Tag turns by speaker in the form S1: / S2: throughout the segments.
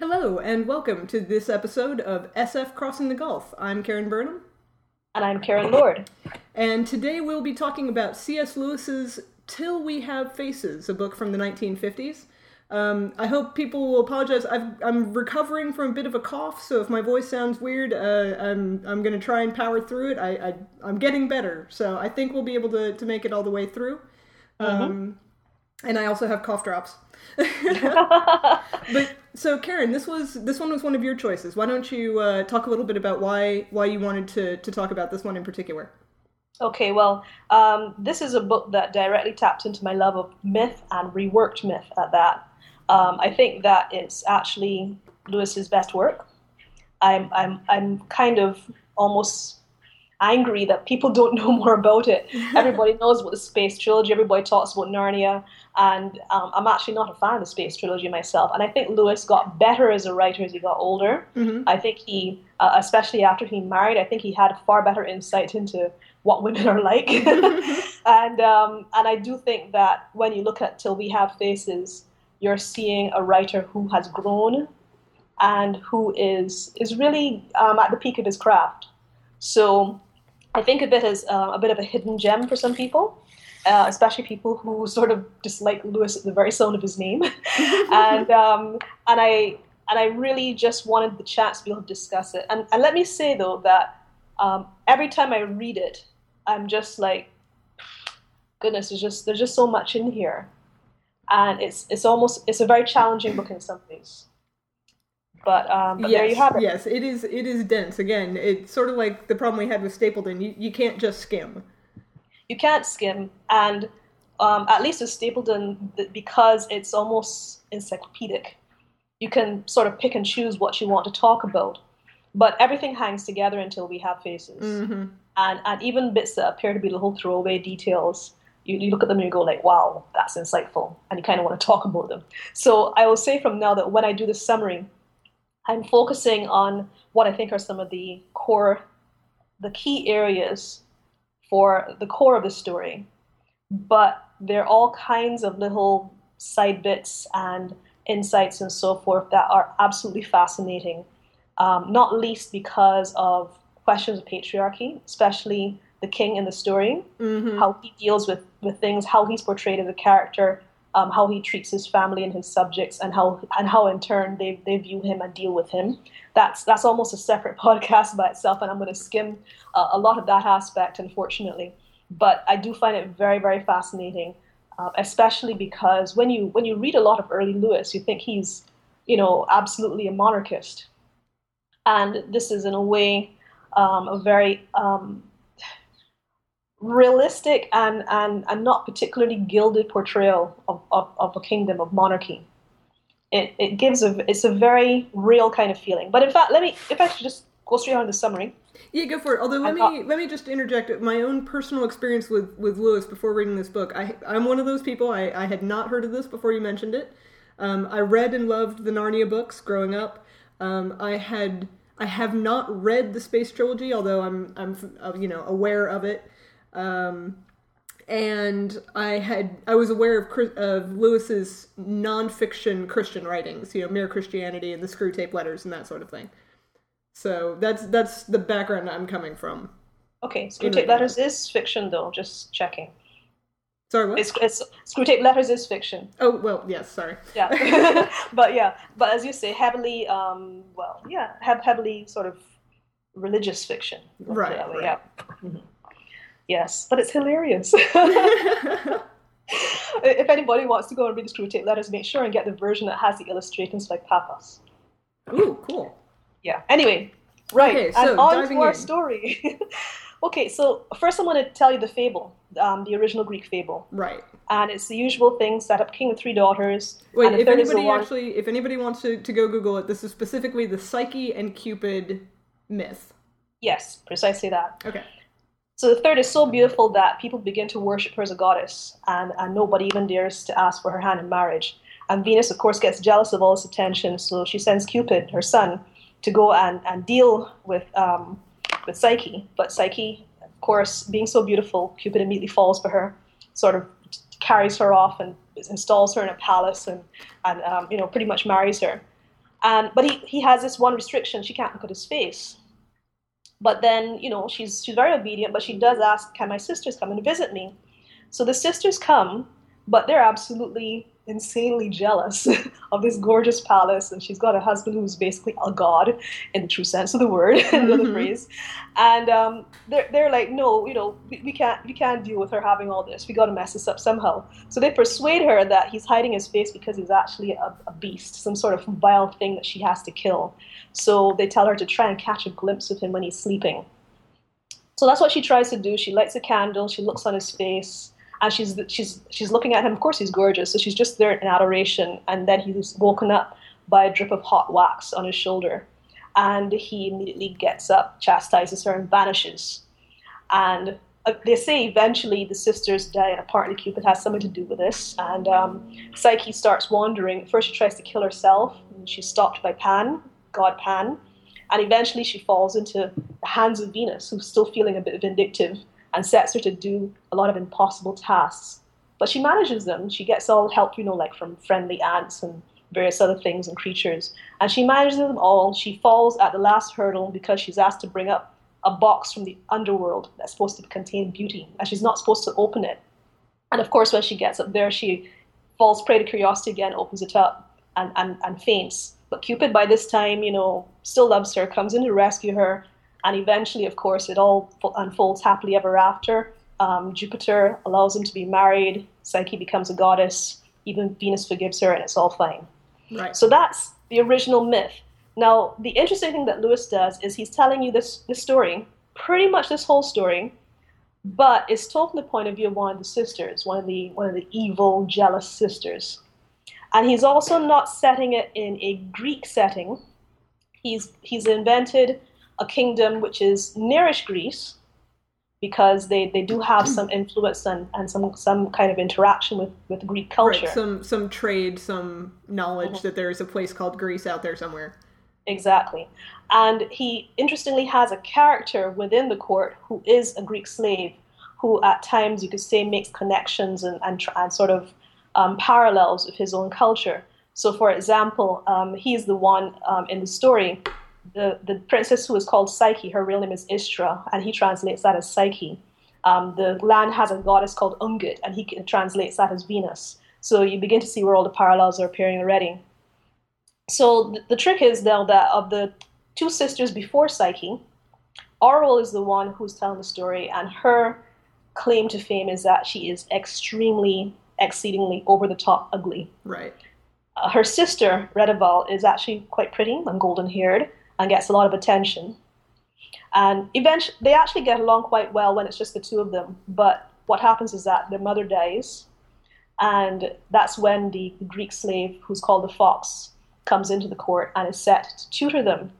S1: Hello, and welcome to this episode of SF Crossing the Gulf. I'm Karen Burnham.
S2: And I'm Karen Lord.
S1: And today we'll be talking about C.S. Lewis's Till We Have Faces, a book from the 1950s. Um, I hope people will apologize. i am recovering from a bit of a cough, so if my voice sounds weird, uh, I'm, I'm going to try and power through it. I, I, am getting better, so I think we'll be able to, to make it all the way through. Mm-hmm. Um, and I also have cough drops. but so Karen, this was this one was one of your choices. Why don't you uh, talk a little bit about why why you wanted to to talk about this one in particular?
S2: Okay, well, um, this is a book that directly tapped into my love of myth and reworked myth at that. Um, I think that it's actually Lewis's best work. I'm I'm I'm kind of almost angry that people don't know more about it. Everybody knows about the space trilogy. Everybody talks about Narnia, and um, I'm actually not a fan of the space trilogy myself. And I think Lewis got better as a writer as he got older. Mm-hmm. I think he, uh, especially after he married, I think he had far better insight into what women are like. and um, and I do think that when you look at Till We Have Faces, you're seeing a writer who has grown and who is is really um, at the peak of his craft. So I think of it as uh, a bit of a hidden gem for some people, uh, especially people who sort of dislike Lewis at the very sound of his name, and um, and I and I really just wanted the chance to be able to discuss it. And, and let me say though that um, every time I read it, I'm just like, goodness, there's just there's just so much in here, and it's it's almost it's a very challenging book in some ways. But, um, but
S1: yes,
S2: there you have it.
S1: Yes, it is. It is dense. Again, it's sort of like the problem we had with Stapledon. You you can't just skim.
S2: You can't skim, and um, at least with Stapledon, because it's almost encyclopedic, you can sort of pick and choose what you want to talk about. But everything hangs together until we have faces, mm-hmm. and and even bits that appear to be little throwaway details. You, you look at them and you go like, "Wow, that's insightful," and you kind of want to talk about them. So I will say from now that when I do the summary, I'm focusing on what I think are some of the core, the key areas for the core of the story. But there are all kinds of little side bits and insights and so forth that are absolutely fascinating, um, not least because of questions of patriarchy, especially the king in the story, mm-hmm. how he deals with, with things, how he's portrayed as a character, um, how he treats his family and his subjects, and how and how in turn they, they view him and deal with him. That's that's almost a separate podcast by itself, and I'm going to skim uh, a lot of that aspect, unfortunately. But I do find it very very fascinating, uh, especially because when you when you read a lot of early Lewis, you think he's you know absolutely a monarchist, and this is in a way um, a very um, realistic and, and, and not particularly gilded portrayal of, of, of a kingdom of monarchy. It, it gives a it's a very real kind of feeling. But in fact, let me if I should just go straight on to the summary.
S1: Yeah, go for it. Although let me let me just interject my own personal experience with with Lewis before reading this book. I I'm one of those people. I I had not heard of this before you mentioned it. Um, I read and loved the Narnia books growing up. Um, I had I have not read the Space Trilogy, although I'm I'm uh, you know aware of it. Um, and I had I was aware of of Lewis's nonfiction Christian writings, you know, Mere Christianity and the Screwtape Letters and that sort of thing. So that's that's the background I'm coming from.
S2: Okay, Screwtape Letters is fiction, though. Just checking.
S1: Sorry, what?
S2: It's, it's, Screwtape Letters is fiction.
S1: Oh well, yes. Sorry.
S2: Yeah, but yeah, but as you say, heavily, um, well, yeah, heavily sort of religious fiction.
S1: Right. right. Yeah. Mm-hmm.
S2: Yes, but it's hilarious. if anybody wants to go and read the Screwtape Letters, make sure and get the version that has the illustrations by Papas.
S1: Ooh, cool.
S2: Yeah. Anyway, right. Okay, so and on to our in. story. okay, so first I want to tell you the fable, um, the original Greek fable.
S1: Right.
S2: And it's the usual thing: set up king with three daughters.
S1: Wait, if anybody one... actually, if anybody wants to, to go Google it, this is specifically the Psyche and Cupid myth.
S2: Yes, precisely that.
S1: Okay.
S2: So the third is so beautiful that people begin to worship her as a goddess, and, and nobody even dares to ask for her hand in marriage. And Venus, of course, gets jealous of all this attention, so she sends Cupid, her son, to go and, and deal with, um, with Psyche. But Psyche, of course, being so beautiful, Cupid immediately falls for her, sort of carries her off and installs her in a palace and, and um, you know, pretty much marries her. And but he, he has this one restriction: she can't look at his face. But then, you know, she's she's very obedient, but she does ask, "Can my sisters come and visit me?" So the sisters come, but they're absolutely insanely jealous of this gorgeous palace, and she's got a husband who's basically a god in the true sense of the word, mm-hmm. the phrase. And um, they're, they're like, no, you know, we, we, can't we can't deal with her having all this. We got to mess this up somehow. So they persuade her that he's hiding his face because he's actually a, a beast, some sort of vile thing that she has to kill. So they tell her to try and catch a glimpse of him when he's sleeping. So that's what she tries to do. She lights a candle. She looks on his face and she's she's she's looking at him. Of course, he's gorgeous, so she's just there in adoration. And then he's woken up by a drip of hot wax on his shoulder, and he immediately gets up, chastises her, and vanishes. And uh, they say eventually the sisters die, and apparently Cupid has something to do with this. And um, Psyche starts wandering. First, she tries to kill herself, and she's stopped by Pan, God Pan. And eventually, she falls into the hands of Venus, who's still feeling a bit vindictive and sets her to do a lot of impossible tasks. But she manages them. She gets all help, you know, like from friendly ants and various other things and creatures. And she manages them all. She falls at the last hurdle because she's asked to bring up a box from the underworld that's supposed to contain beauty, and she's not supposed to open it. And of course, when she gets up there, she falls prey to curiosity again, opens it up, and, and, and faints. But Cupid, by this time, you know, still loves her, comes in to rescue her, and eventually, of course, it all unfolds happily ever after. Um, Jupiter allows them to be married. Psyche becomes a goddess. Even Venus forgives her, and it's all fine.
S1: Right.
S2: So that's the original myth. Now, the interesting thing that Lewis does is he's telling you this, this story, pretty much this whole story, but it's told from the point of view of one of the sisters, one of the one of the evil, jealous sisters. And he's also not setting it in a Greek setting. He's he's invented a kingdom which is nearish Greece, because they, they do have some influence and, and some some kind of interaction with, with Greek culture.
S1: Right, some some trade, some knowledge mm-hmm. that there's a place called Greece out there somewhere.
S2: Exactly. And he interestingly has a character within the court who is a Greek slave, who at times you could say makes connections and, and, and sort of um, parallels with his own culture. So, for example, um, he's the one um, in the story the, the princess who is called Psyche, her real name is Istra, and he translates that as Psyche. Um, the land has a goddess called Ungit, and he translates that as Venus. So you begin to see where all the parallels are appearing already. So the, the trick is now that of the two sisters before Psyche, Orual is the one who's telling the story, and her claim to fame is that she is extremely, exceedingly over the top ugly.
S1: Right.
S2: Uh, her sister, Redival, is actually quite pretty and golden haired, and gets a lot of attention. And eventually, they actually get along quite well when it's just the two of them. But what happens is that their mother dies, and that's when the Greek slave, who's called the fox, comes into the court and is set to tutor them.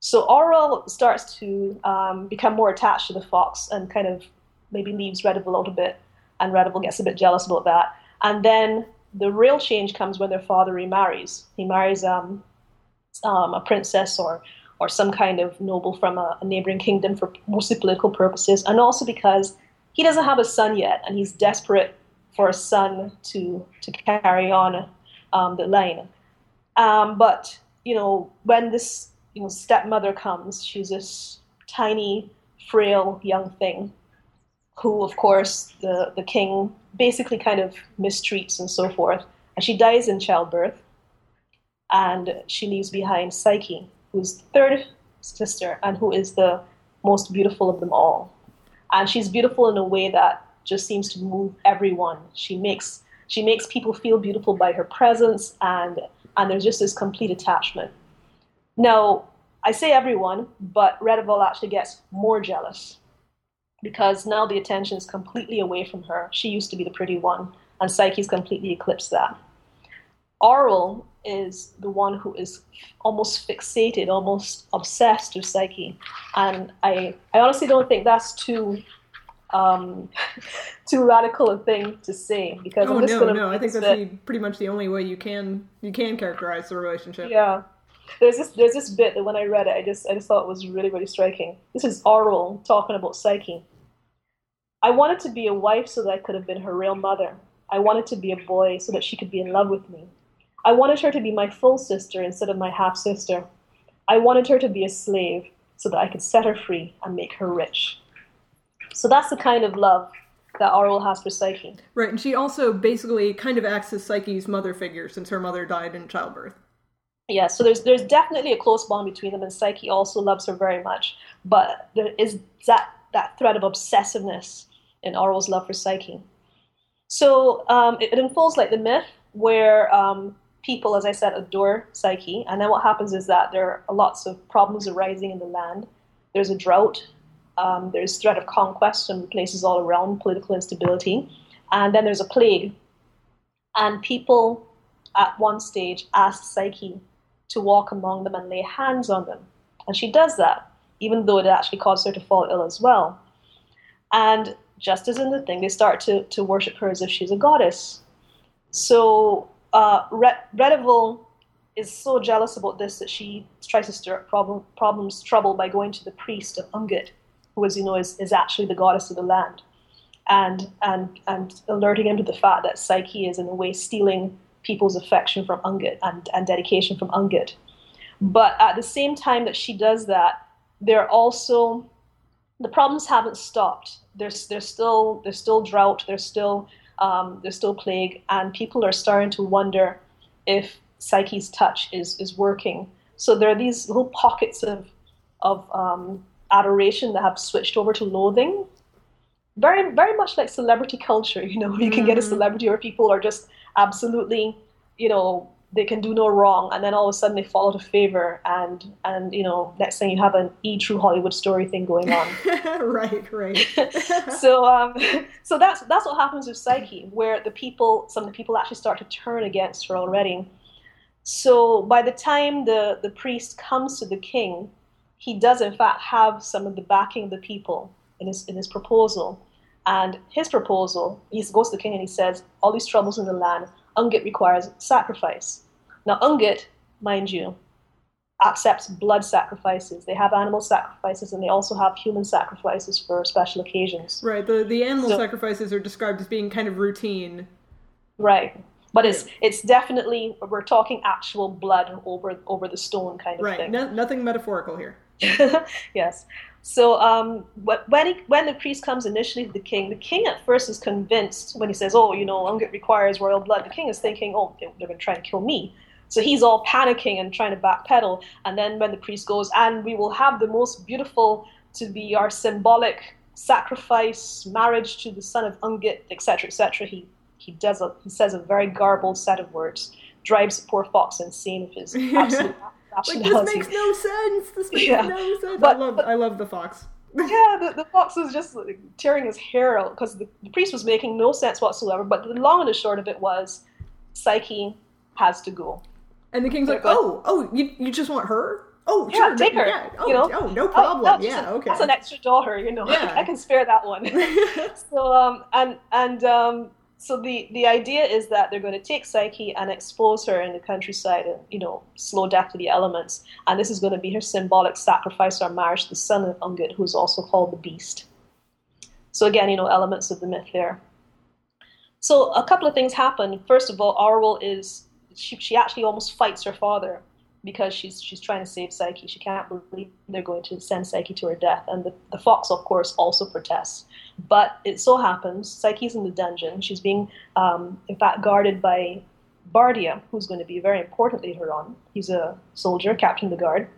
S2: So Orual starts to um, become more attached to the fox and kind of maybe leaves Redival a little bit, and Redival gets a bit jealous about that. And then the real change comes when their father remarries. He marries um, um, a princess or or some kind of noble from a, a, neighboring kingdom for mostly political purposes, and also because he doesn't have a son yet, and he's desperate for a son to to carry on um, the line. Um, but you know, when this you know stepmother comes, she's this tiny, frail young thing, who, of course, the the king basically kind of mistreats and so forth, and she dies in childbirth and she leaves behind Psyche, who's the third sister and who is the most beautiful of them all. And she's beautiful in a way that just seems to move everyone. She makes she makes people feel beautiful by her presence and and there's just this complete attachment. Now, I say everyone, but Redival actually gets more jealous because now the attention is completely away from her. She used to be the pretty one, and Psyche's completely eclipsed that. Orual is the one who is almost fixated, almost obsessed with Psyche, and I, I honestly don't think that's too, um, too radical a thing to say because
S1: oh no, no, I think that's the, pretty much the only way you can you can characterize the relationship.
S2: Yeah, there's this there's this bit that when I read it, I just I just thought it was really really striking. This is Orual talking about Psyche. I wanted to be a wife so that I could have been her real mother. I wanted to be a boy so that she could be in love with me. I wanted her to be my full sister instead of my half sister. I wanted her to be a slave so that I could set her free and make her rich. So that's the kind of love that Orual has for Psyche.
S1: Right, and she also basically kind of acts as Psyche's mother figure since her mother died in childbirth.
S2: Yeah, so there's there's definitely a close bond between them, and Psyche also loves her very much. But there is that that thread of obsessiveness in Orual's love for Psyche. So um, it, it, unfolds like the myth, where um, people, as I said, adore Psyche, and then what happens is that there are lots of problems arising in the land. There's a drought, um, there's threat of conquest in places all around, political instability, and then there's a plague. And people at one stage ask Psyche to walk among them and lay hands on them. And she does that, even though it actually caused her to fall ill as well. And just as in the thing, they start to, to worship her as if she's a goddess. So uh, Redival is so jealous about this that she tries to stir up problem, problems, trouble by going to the priest of Ungit, who, as you know, is, is actually the goddess of the land, and, and, and alerting him to the fact that Psyche is, in a way, stealing people's affection from Ungit and, and dedication from Ungit. But at the same time that she does that, there also the problems haven't stopped. There's there's still there's still drought. There's still um, there's still plague, and people are starting to wonder if Psyche's touch is is working. So there are these little pockets of of um, adoration that have switched over to loathing. Very very much like celebrity culture. You know, you can get a mm-hmm. celebrity where people are just absolutely, you know, they can do no wrong, and then all of a sudden they fall out of favor, and and you know, next thing you have an E True Hollywood story thing going on.
S1: right, right.
S2: so um, so that's that's what happens with Psyche, where the people, some of the people actually start to turn against her already. So by the time the the priest comes to the king, he does in fact have some of the backing of the people in his in his proposal. And his proposal, he goes to the king and he says, All these troubles in the land, Ungit requires sacrifice. Now, Ungit, mind you, accepts blood sacrifices. They have animal sacrifices and they also have human sacrifices for special occasions.
S1: Right. The the animal so, sacrifices are described as being kind of routine.
S2: Right. But it's it's definitely we're talking actual blood over over the stone kind of
S1: right.
S2: thing.
S1: Right. No, nothing metaphorical here.
S2: yes. So um, when he, when the priest comes initially to the king, the king at first is convinced when he says, "Oh, you know, Ungit requires royal blood." The king is thinking, "Oh, they're going to try and kill me." So he's all panicking and trying to backpedal. And then when the priest goes, "And we will have the most beautiful to be our symbolic sacrifice, marriage to the son of Ungit, etc., etc." He he does a, he says a very garbled set of words, drives the poor fox insane with his absolute
S1: like this makes no sense. This makes yeah. no sense. But, I love but, I love the fox.
S2: yeah, the, the fox was just like, tearing his hair out because the, the priest was making no sense whatsoever. But the long and the short of it was, Psyche has to go.
S1: And the king's like, "Oh, oh, you, you just want her? Oh,
S2: yeah, sure, take her. Yeah.
S1: Oh,
S2: you know?
S1: oh, no problem. Oh, yeah, okay.
S2: That's an extra daughter, you know. Yeah. I can spare that one. so, um, and and um, so the, the idea is that they're going to take Psyche and expose her in the countryside and, you know, slow death to the elements. And this is going to be her symbolic sacrifice or marriage to the son of Ungit, who's also called the Beast. So again, you know, elements of the myth there. So a couple of things happen. First of all, Orual is, she, she actually almost fights her father because she's she's trying to save Psyche. She can't believe they're going to send Psyche to her death. And the, the fox, of course, also protests. But it so happens Psyche's in the dungeon. She's being, um, in fact, guarded by Bardia, who's going to be very important later on. He's a soldier, captain of the guard.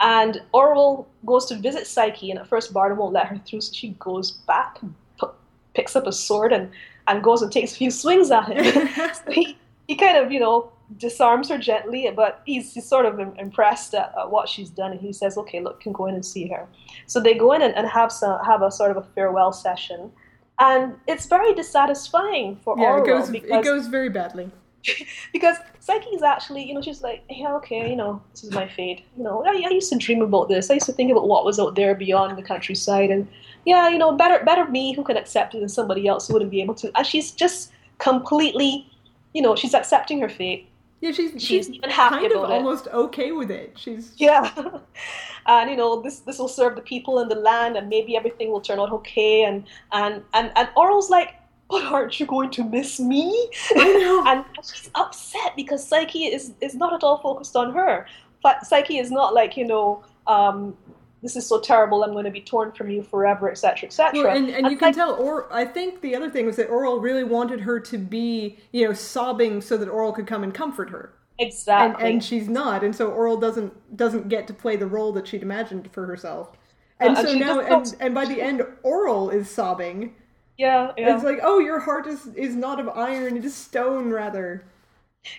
S2: And Orual goes to visit Psyche, and at first Bardia won't let her through, so she goes back, p- picks up a sword, and, and goes and takes a few swings at him. so he, he kind of, you know, disarms her gently, but he's, he's sort of impressed at, at, what she's done, and he says, "Okay, look, can go in and see her." So they go in and, and have some have a sort of a farewell session, and it's very dissatisfying for yeah,
S1: Orual. It goes, because, it goes very badly.
S2: because Psyche's actually, you know, she's like, yeah, okay, you know, this is my fate. You know, I, I used to dream about this. I used to think about what was out there beyond the countryside, and yeah, you know, better better me who can accept it than somebody else who wouldn't be able to. And she's just completely, you know, she's accepting her fate
S1: yeah, she's she's, she's even happy kind of almost okay with it. She's
S2: yeah, and you know this this will serve the people and the land, and maybe everything will turn out okay. And and and and Orual's like, but aren't you going to miss me?
S1: I know.
S2: and she's upset because Psyche is, is not at all focused on her. But Psyche is not like, you know, um, this is so terrible, I'm going to be torn from you forever, etc., etc.
S1: Well, and, and you can tell, or I think the other thing was that Orual really wanted her to be, you know, sobbing so that Orual could come and comfort her.
S2: Exactly.
S1: And, and she's not, and so Orual doesn't doesn't get to play the role that she'd imagined for herself. And
S2: Uh,
S1: so now, and, and by the end, Orual is sobbing.
S2: yeah, yeah.
S1: It's like, oh, your heart is is not of iron; it is stone, rather.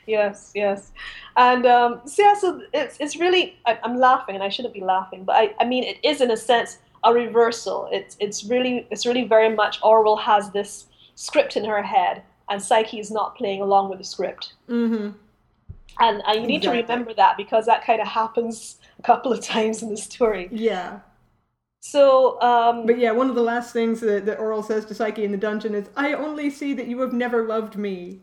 S2: Yes, yes, and um, so yeah, so it's it's really I, I'm laughing, and I shouldn't be laughing, but I, I mean it is in a sense a reversal. It's it's really it's really very much Orual has this script in her head, and Psyche is not playing along with the script,
S1: Mm-hmm.
S2: and, and you need
S1: Exactly.
S2: to remember that because that kind of happens a couple of times in the story.
S1: Yeah.
S2: So um,
S1: But yeah, one of the last things that, that Orual says to Psyche in the dungeon is, "I only see that you have never loved me."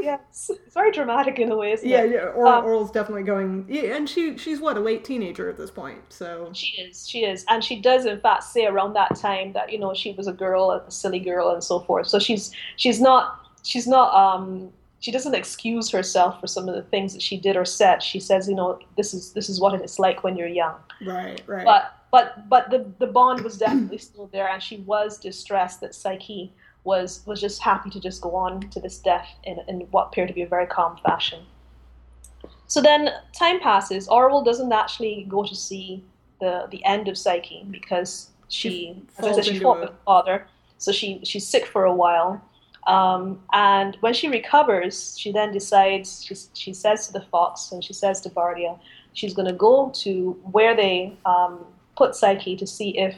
S2: Yes, it's very dramatic in a way, isn't
S1: Yeah,
S2: it?
S1: yeah. Or,
S2: Um,
S1: Orual's definitely going. Yeah, and she she's what a late teenager at this point. So
S2: She is, she is, and she does in fact say around that time that you know she was a girl, a silly girl, and so forth. So she's she's not she's not um she doesn't excuse herself for some of the things that she did or said. She says, you know, this is this is what it's like when you're young.
S1: right, right.
S2: But but but the the bond was definitely still there, and she was distressed that Psyche was was just happy to just go on to this death in in what appeared to be a very calm fashion. So then time passes. Orual doesn't actually go to see the the end of Psyche because she, as I said, she fought with her father, so she she's sick for a while. Um, and when she recovers, she then decides. She she says to the fox and she says to Bardia, she's going to go to where they um, put Psyche to see if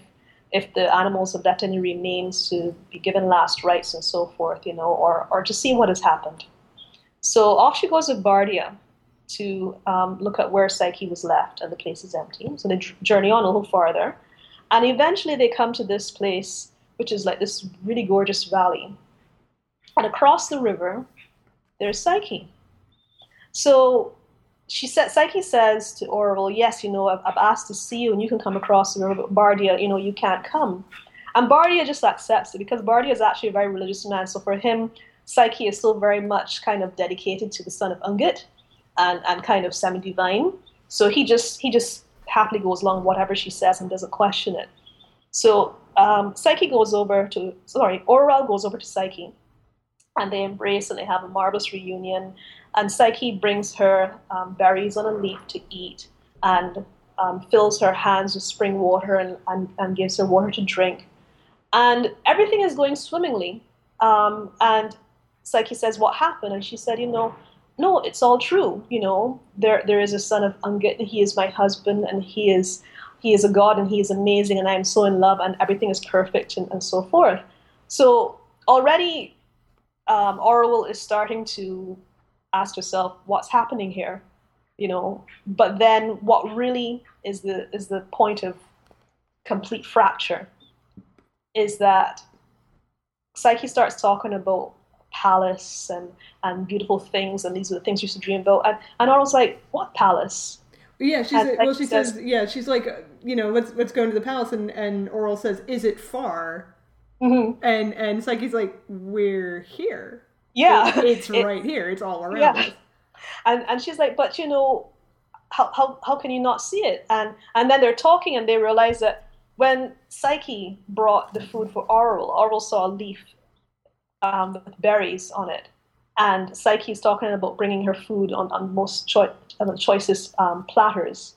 S2: if the animals have left any remains to be given last rites and so forth, you know, or or to see what has happened. So off she goes with Bardia to um, look at where Psyche was left, and the place is empty. So they journey on a little farther, and eventually they come to this place, which is like this really gorgeous valley. And across the river, there's Psyche. So she said, Psyche says to Orual, "Yes, you know, I've, I've asked to see you, and you can come across the river. But Bardia, you know, you can't come." And Bardia just accepts it because Bardia is actually a very religious man. So for him, Psyche is still very much kind of dedicated to the son of Ungit and, and kind of semi-divine. So he just he just happily goes along whatever she says and doesn't question it. So um, Psyche goes over to sorry, Orual goes over to Psyche, and they embrace and they have a marvelous reunion. And Psyche brings her um, berries on a leaf to eat and um, fills her hands with spring water and, and, and gives her water to drink. And everything is going swimmingly. Um, and Psyche says, What happened? And she said, You know, no, it's all true. You know, there there is a son of Ungit, and he is my husband, and he is he is a god, and he is amazing, and I am so in love, and everything is perfect, and, and so forth. So already, um, Orual is starting to ask yourself, "What's happening here?" You know. But then, what really is the is the point of complete fracture is that Psyche starts talking about palace and, and beautiful things, and these are the things you used to dream about. And, and Orual's like, What palace?
S1: yeah, she's a, well. She says,
S2: says-
S1: yeah, she's like, you know, let's let's go into the palace, and and Orual says, "Is it far?"
S2: Mm-hmm.
S1: And and Psyche's like, "We're here.
S2: Yeah.
S1: It- it's
S2: It-
S1: right here. It's all around
S2: Yeah.
S1: us."
S2: And, and she's like, But you know, how, how, how can you not see it? And, and then they're talking, and they realize that when Psyche brought the food for Orual, Orual saw a leaf um, with berries on it. And Psyche is talking about bringing her food on, on most choi- on the choicest um, platters.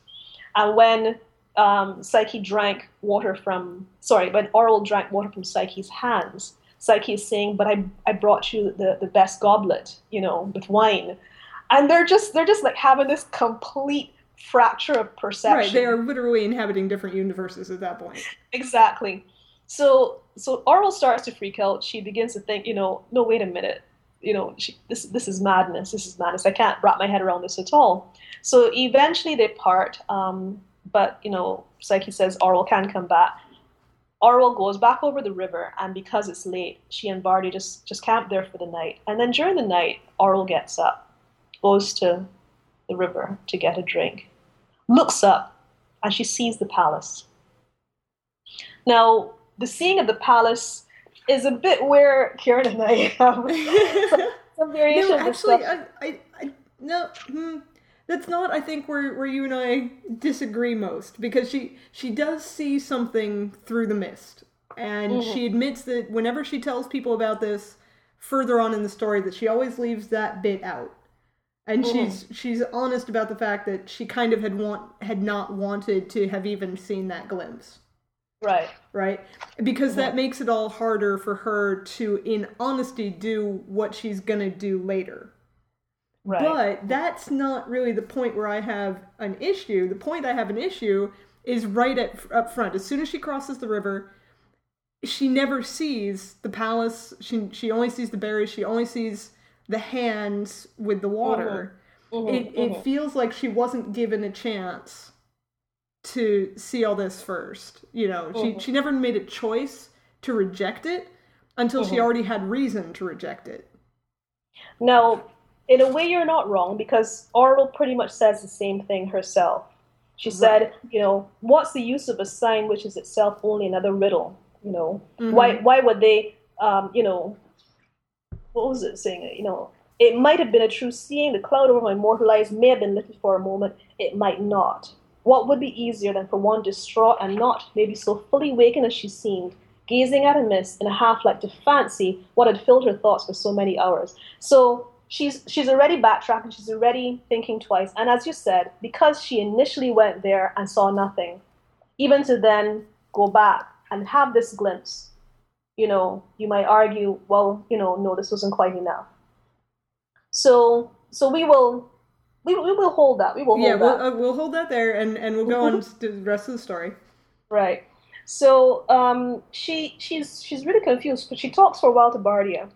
S2: And when um, Psyche drank water from, sorry, when Orual drank water from Psyche's hands, Psyche is saying, "But I, I brought you the, the best goblet, you know, with wine." And they're just they're just like having this complete fracture of perception.
S1: Right, they are literally inhabiting different universes at that point.
S2: Exactly. So so Orual starts to freak out. She begins to think, you know, no, wait a minute. You know, she, this this is madness. This is madness. I can't wrap my head around this at all. So eventually they part. Um, but you know, Psyche says Orual can come back. Orual goes back over the river, and because it's late, she and Bardia just just camp there for the night. And then during the night, Orual gets up, goes to the river to get a drink, looks up, and she sees the palace. Now, the seeing of the palace is a bit where Karen and I have some, some variation.
S1: no, actually. I, I, I no, hmm, that's not. I think where where you and I disagree most because she she does see something through the mist, and
S2: Mm-hmm.
S1: she admits that whenever she tells people about this further on in the story, that she always leaves that bit out. And
S2: Mm-hmm.
S1: she's she's honest about the fact that she kind of had want had not wanted to have even seen that glimpse
S2: right.
S1: right? Because that makes it all harder for her to, in honesty, do what she's gonna do later.
S2: Right.
S1: But that's not really the point where I have an issue. The point I have an issue is right at, up front. As soon as she crosses the river, she never sees the palace. She she only sees the berries. She only sees the hands with the water.
S2: Mhm,
S1: It it uh-huh. feels like she wasn't given a chance to see all this first. You know, she she never made a choice to reject it until she already had reason to reject it.
S2: Now, in a way, you're not wrong because Orual pretty much says the same thing herself. She said, you know, what's the use of a sign which is itself only another riddle? You know, why why would they, um, you know, what was it saying? You know, it might have been a true seeing. The cloud over my mortal eyes may have been lifted for a moment. It might not. What would be easier than for one distraught and not maybe so fully wakened as she seemed, gazing at a mist in a half like to fancy what had filled her thoughts for so many hours? So she's she's already backtracking. She's already thinking twice. And as you said, because she initially went there and saw nothing, even to then go back and have this glimpse, you know, you might argue, well, you know, no, this wasn't quite enough. So, so we will, we, we will hold that. We will hold
S1: yeah, we'll, uh, we'll hold that there, and and we'll go on to the rest of the story.
S2: Right. So um, she she's she's really confused, but she talks for a while to Bardia,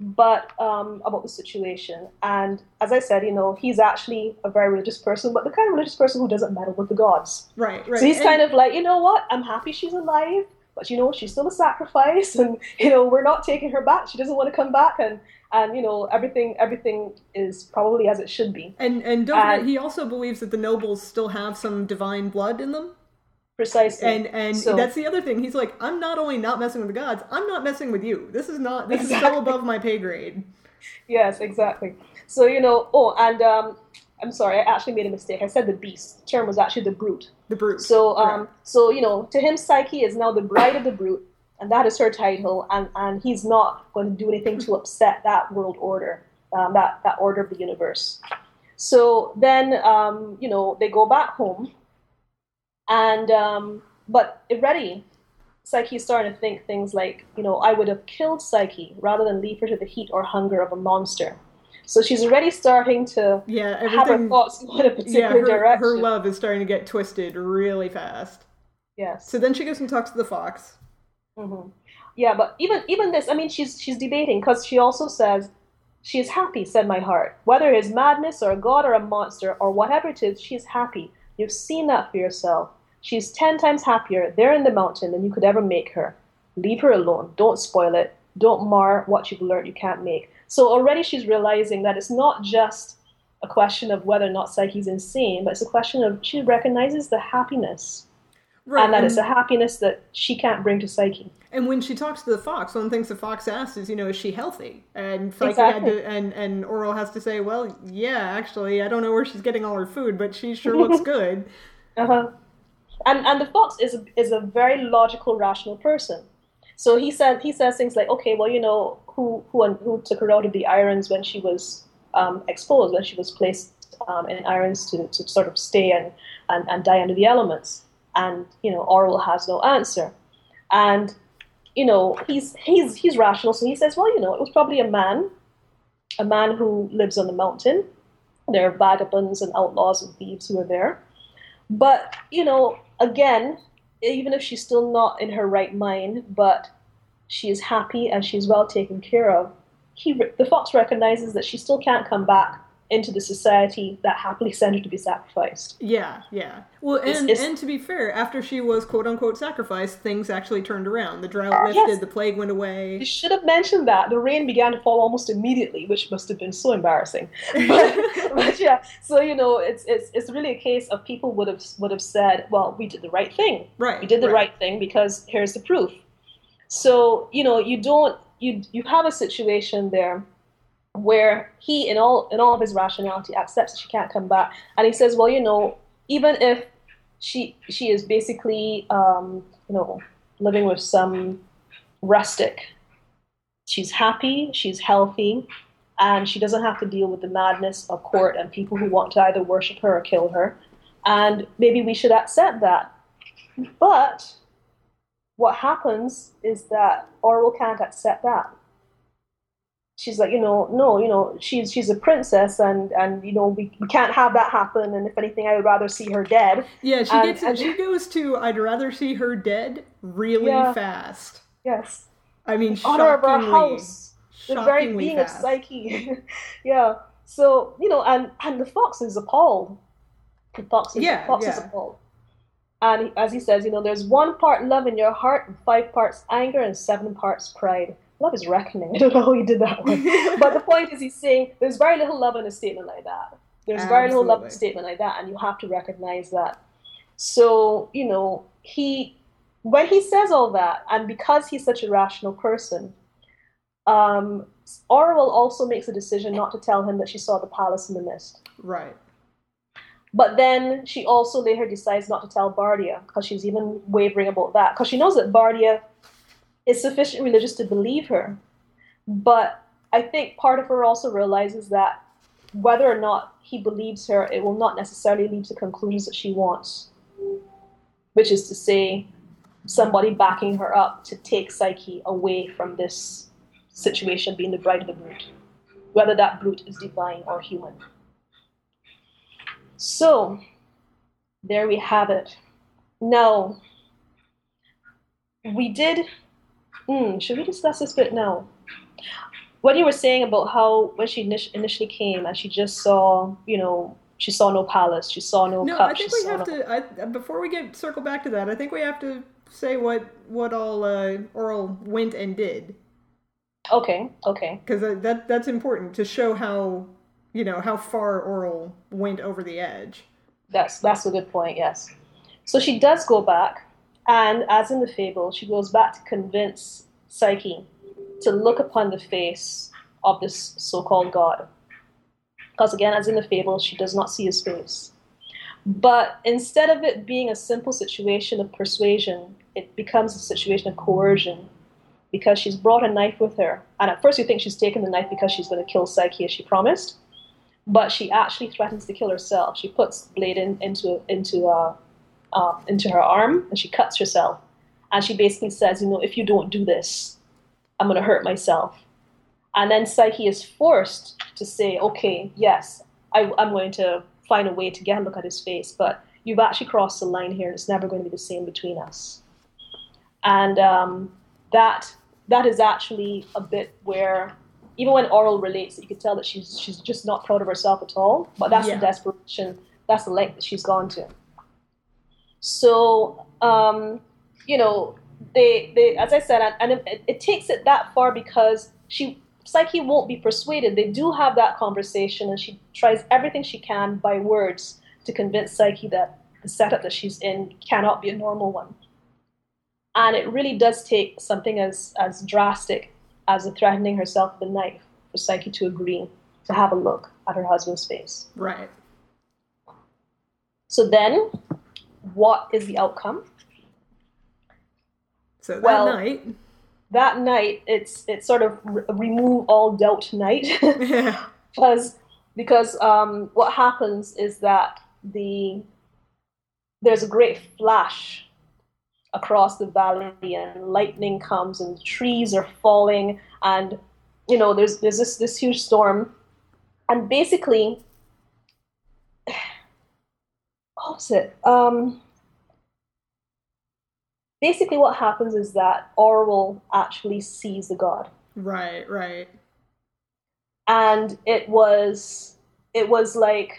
S2: but um, about the situation. And as I said, you know, he's actually a very religious person, but the kind of religious person who doesn't meddle with the gods.
S1: Right, right.
S2: So he's
S1: And-
S2: kind of like, you know what? I'm happy she's alive, but you know, she's still a sacrifice, and you know, we're not taking her back. She doesn't want to come back, and and you know, everything everything is probably as it should be.
S1: And and don't
S2: And-
S1: he also believes that the nobles still have some divine blood in them.
S2: Precisely.
S1: And and
S2: So-
S1: that's the other thing. He's like, I'm not only not messing with the gods, I'm not messing with you. This is not this is so above my pay grade.
S2: Yes, exactly. So you know, oh, and um, I'm sorry, I actually made a mistake. I said the beast. The term was actually the brute.
S1: The brute.
S2: So um,
S1: Correct.
S2: so you know, to him, Psyche is now the bride of the brute, and that is her title, and and he's not going to do anything to upset that world order, um, that that order of the universe. So then, um, you know, they go back home, and um, but already, Psyche is starting to think things like, you know, I would have killed Psyche rather than leave her to the heat or hunger of a monster. So she's already starting to
S1: yeah,
S2: have her thoughts go in a
S1: Yeah,
S2: particular
S1: her,
S2: direction.
S1: her love is starting to get twisted really fast.
S2: yes.
S1: So then she goes and talks to the fox.
S2: Mm-hmm. Yeah, but even even this, I mean, she's she's debating because she also says she is happy. Said my heart, whether it is madness or a god or a monster or whatever it is, she is happy. You've seen that for yourself. She's ten times happier there in the mountain than you could ever make her. Leave her alone. Don't spoil it. Don't mar what you've learned you can't make. So already she's realizing that it's not just a question of whether or not Psyche's insane, but it's a question of she recognizes the happiness
S1: Right.
S2: and that
S1: and,
S2: it's a happiness that she can't bring to Psyche.
S1: and when she talks to the fox, one of the things the fox asks is, you know, is she healthy? And Psyche
S2: Exactly.
S1: had to, and and Orual has to say, well, yeah, actually, I don't know where she's getting all her food, but she sure looks good.
S2: Uh-huh. And and the fox is a, is a very logical, rational person. So he said he says things like, okay, well, you know, who who who took her out of the irons when she was um, exposed, when she was placed um, in irons to, to sort of stay and, and, and die under the elements. And you know, Orual has no answer. And you know, he's he's he's rational, so he says, well, you know, it was probably a man, a man who lives on the mountain. There are vagabonds and outlaws and thieves who are there. But, you know, again, even if she's still not in her right mind, but she is happy and she's well taken care of, he, the fox recognizes that she still can't come back into the society that happily sent her to be sacrificed.
S1: Yeah, yeah. Well,
S2: It's-
S1: and
S2: it's-
S1: and to be fair, after she was quote unquote sacrificed, things actually turned around. The drought lifted,
S2: Yes.
S1: the plague went away.
S2: You should have mentioned that. The rain began to fall almost immediately, which must have been so embarrassing. But, but yeah, so you know, it's it's it's really a case of people would have would have said, well, we did the right thing.
S1: Right.
S2: We did the
S1: right.
S2: right thing because here's the proof. So you know you don't you you have a situation there where he in all in all of his rationality accepts that she can't come back, and he says, well, you know, even if she she is basically um, you know living with some rustic, she's happy, she's healthy, and she doesn't have to deal with the madness of court and people who want to either worship her or kill her. And maybe we should accept that. But what happens is that Orual can't accept that. She's like, you know, no, you know, she's she's a princess, and and you know, we, we can't have that happen. And if anything, I would rather see her dead.
S1: Yeah, she
S2: and,
S1: gets
S2: and-
S1: She goes to I'd rather see her dead really
S2: Yeah.
S1: fast.
S2: Yes,
S1: I mean,
S2: honor of our house. the very being
S1: fast.
S2: of Psyche. yeah. So you know, and and the fox is appalled. The fox is,
S1: Yeah,
S2: fox is appalled. And as he says, you know, there's one part love in your heart, and five parts anger, and seven parts pride. Love is reckoning. I don't know how he did that one. but the point is, he's saying there's very little love in a statement like that. There's very little love in a statement like that, and you have to recognize that. So, you know, he, when he says all that, and because he's such a rational person, um, Orual also makes a decision not to tell him that she saw the palace in the mist.
S1: right.
S2: But then she also later decides not to tell Bardia because she's even wavering about that because she knows that Bardia is sufficiently religious to believe her. But I think part of her also realizes that whether or not he believes her, it will not necessarily lead to conclusions that she wants, which is to say, somebody backing her up to take Psyche away from this situation being the bride of the brute, whether that brute is divine or human. So, there we have it. Now, we did. Hmm, should we discuss this bit now? What you were saying about how when she initially came and she just saw, you know, she saw no palace, she saw no
S1: No,
S2: cup,
S1: I think we have
S2: no.
S1: to. I, before we get circle back to that, I think we have to say what what all uh, Orual went and did
S2: Okay, okay.
S1: because that that's important to show how you know how far Orual went over the edge.
S2: That's that's a good point. Yes. So she does go back, and as in the fable, she goes back to convince Psyche to look upon the face of this so-called god. Because again, as in the fable, she does not see his face. But instead of it being a simple situation of persuasion, it becomes a situation of coercion. Because she's brought a knife with her. And at first you think she's taken the knife because she's going to kill Psyche as she promised but she actually threatens to kill herself. She puts blade in, into into uh, uh, into her arm and she cuts herself. And she basically says, you know, if you don't do this, I'm going to hurt myself. And then Psyche is forced to say, okay, yes, I, I'm going to find a way to get a look at his face, but you've actually crossed the line here, and it's never going to be the same between us. And um, that that is actually a bit where even when Orual relates, you could tell that she's she's just not proud of herself at all. But that's
S1: Yeah.
S2: the desperation, that's the length that she's gone to. So, um, you know, they they as I said, and, and it, it takes it that far because she Psyche won't be persuaded. They do have that conversation, and she tries everything she can by words to convince Psyche that the setup that she's in cannot be a normal one. And it really does take something as as drastic as threatening herself with a knife for Psyche to agree to have a look at her husband's face.
S1: Right.
S2: So then, what is the outcome?
S1: So that
S2: Well-
S1: night.
S2: That night, it's it's sort of re- remove all doubt night because because um, what happens is that the there's a great flash across the valley and lightning comes and trees are falling and you know there's there's this this huge storm and basically it um basically what happens is that Orual actually sees the god
S1: right. Right.
S2: and it was it was like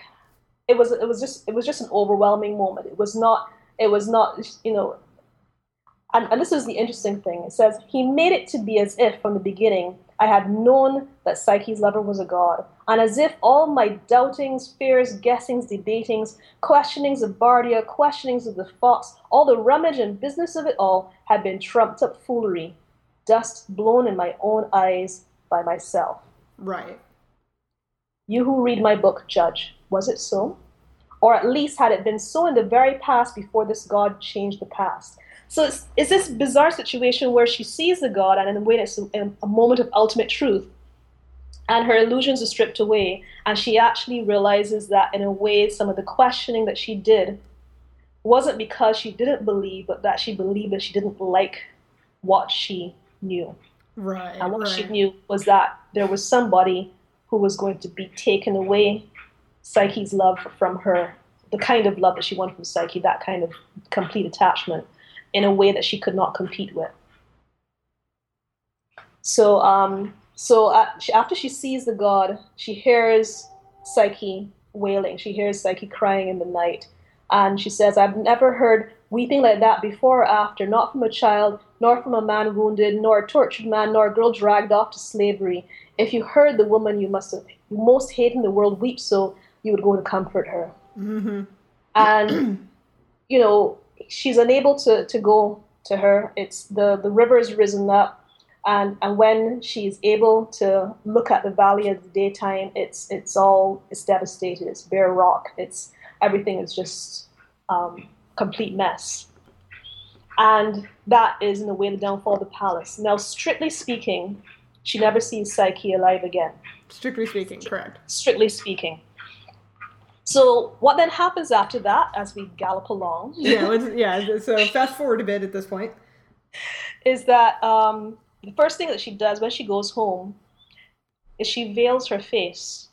S2: it was it was just it was just an overwhelming moment it was not it was not you know and, and this is the interesting thing it says he made it to be as if from the beginning i had known that psyche's lover was a god and as if all my doubtings fears guessings debatings questionings of bardia questionings of the fox all the rummage and business of it all had been trumped up foolery dust blown in my own eyes by myself.
S1: Right.
S2: You who read my book, judge, was it so? Or at least had it been so in the very past before this God changed the past? So it's, it's this bizarre situation where she sees the God, and in a way, it's a, a moment of ultimate truth. And her illusions are stripped away, and she actually realizes that, in a way, some of the questioning that she did wasn't because she didn't believe, but that she believed that she didn't like what she knew.
S1: Right.
S2: And what
S1: right.
S2: she knew was that there was somebody who was going to be taken away Psyche's love from her, the kind of love that she wanted from Psyche, that kind of complete attachment, in a way that she could not compete with. So, um, so after she sees the god, she hears Psyche wailing. She hears Psyche crying in the night, and she says, "I've never heard weeping like that before or after, not from a child, nor from a man wounded, nor a tortured man, nor a girl dragged off to slavery. If you heard the woman you must have you most hate in the world weep so, you would go to comfort her.
S1: Mm-hmm.
S2: And you know, she's unable to, to go to her. It's the the river has risen up, and and when she's able to look at the valley at the daytime, it's it's all it's devastated. It's bare rock. It's everything is just um, complete mess. And that is, in a way, the downfall of the palace. Now, strictly speaking, she never sees Psyche alive again.
S1: Strictly speaking, correct.
S2: Strictly speaking. So, what then happens after that as we gallop along?
S1: Yeah, yeah. So, fast forward a bit at this point.
S2: Is that um, the first thing that she does when she goes home is she veils her face.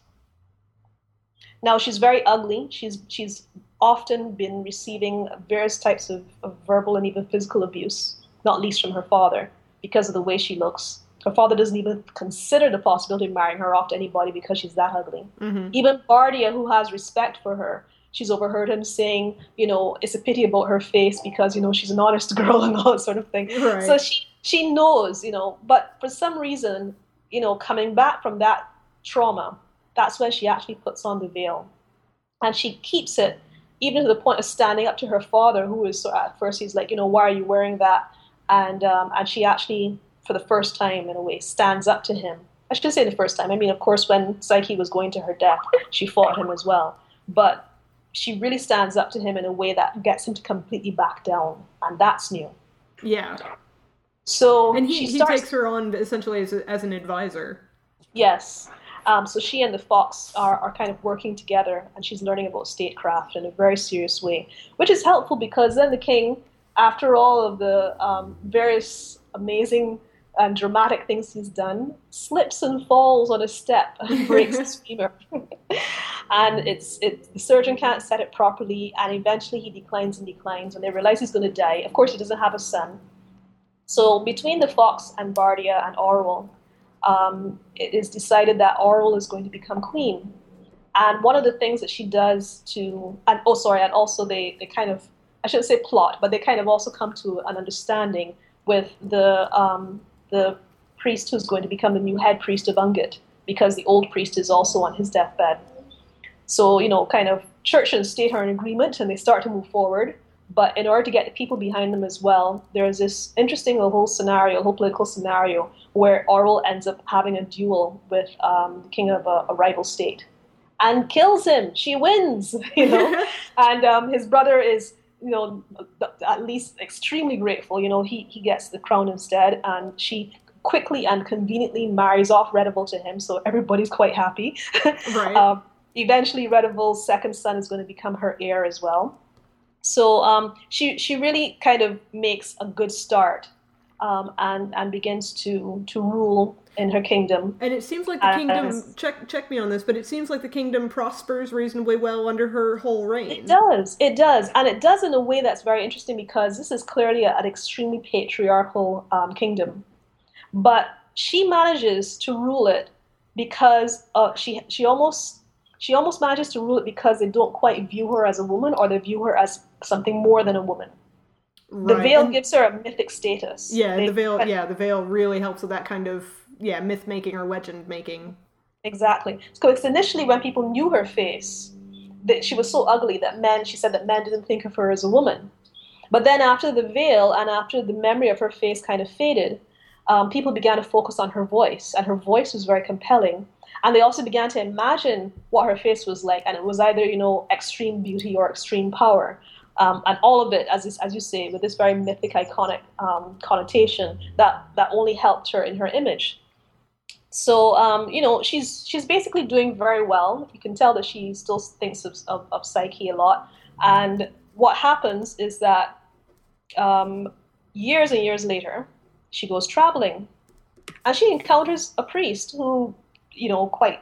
S2: Now, she's very ugly. She's she's often been receiving various types of, of verbal and even physical abuse, not least from her father, because of the way she looks. Her father doesn't even consider the possibility of marrying her off to anybody because she's that ugly.
S1: Mm-hmm.
S2: Even Bardia, who has respect for her, she's overheard him saying, you know, it's a pity about her face because, you know, she's an honest girl and all that sort of thing.
S1: Right.
S2: So she, she knows, you know, but for some reason, you know, coming back from that trauma, that's when she actually puts on the veil. And she keeps it even to the point of standing up to her father, who is so at first he's like, you know, why are you wearing that? And um, and she actually, for the first time in a way, stands up to him. I should say the first time. I mean, of course, when Psyche was going to her death, she fought him as well. But she really stands up to him in a way that gets him to completely back down, and that's new.
S1: Yeah.
S2: So
S1: and he,
S2: starts,
S1: takes her on essentially as, a, as an advisor.
S2: Yes. Um, so she and the fox are, are kind of working together, and she's learning about statecraft in a very serious way, which is helpful because then the king, after all of the um, various amazing and dramatic things he's done, slips and falls on a step and breaks his femur. and it's it, the surgeon can't set it properly, and eventually he declines and declines. and they realize he's going to die, of course he doesn't have a son. So between the fox and Bardia and Orual, um, it is decided that Orual is going to become queen. And one of the things that she does to, and oh, sorry, and also they, they kind of, I shouldn't say plot, but they kind of also come to an understanding with the, um, the priest who's going to become the new head priest of Ungit, because the old priest is also on his deathbed. So, you know, kind of church and state are in agreement and they start to move forward. But in order to get the people behind them as well, there's this interesting whole scenario, whole political scenario, where Orual ends up having a duel with um, the king of a, a, rival state and kills him. She wins, you know. and um, his brother is, you know, at least extremely grateful. You know, he, he gets the crown instead, and she quickly and conveniently marries off Redival to him, so everybody's quite happy.
S1: right.
S2: um, eventually, Redival's second son is going to become her heir as well. So um, she she really kind of makes a good start um, and and begins to to rule in her kingdom.
S1: And it seems like the kingdom check check me on this, but it seems like the kingdom prospers reasonably well under her whole reign.
S2: It does, it does, and it does in a way that's very interesting because this is clearly an extremely patriarchal um, kingdom, but she manages to rule it because uh, she she almost she almost manages to rule it because they don't quite view her as a woman or they view her as something more than a woman. Right. The veil and, gives her a mythic status.
S1: Yeah, they, the veil. But, yeah, the veil really helps with that kind of yeah myth making or legend making.
S2: Exactly. Because initially, when people knew her face, that she was so ugly that men. She said that men didn't think of her as a woman. But then after the veil and after the memory of her face kind of faded, um, people began to focus on her voice, and her voice was very compelling. And they also began to imagine what her face was like, and it was either you know extreme beauty or extreme power. Um, and all of it, as, as you say, with this very mythic, iconic um, connotation that, that only helped her in her image. So um, you know she's she's basically doing very well. You can tell that she still thinks of, of, of Psyche a lot. And what happens is that um, years and years later, she goes traveling, and she encounters a priest who, you know, quite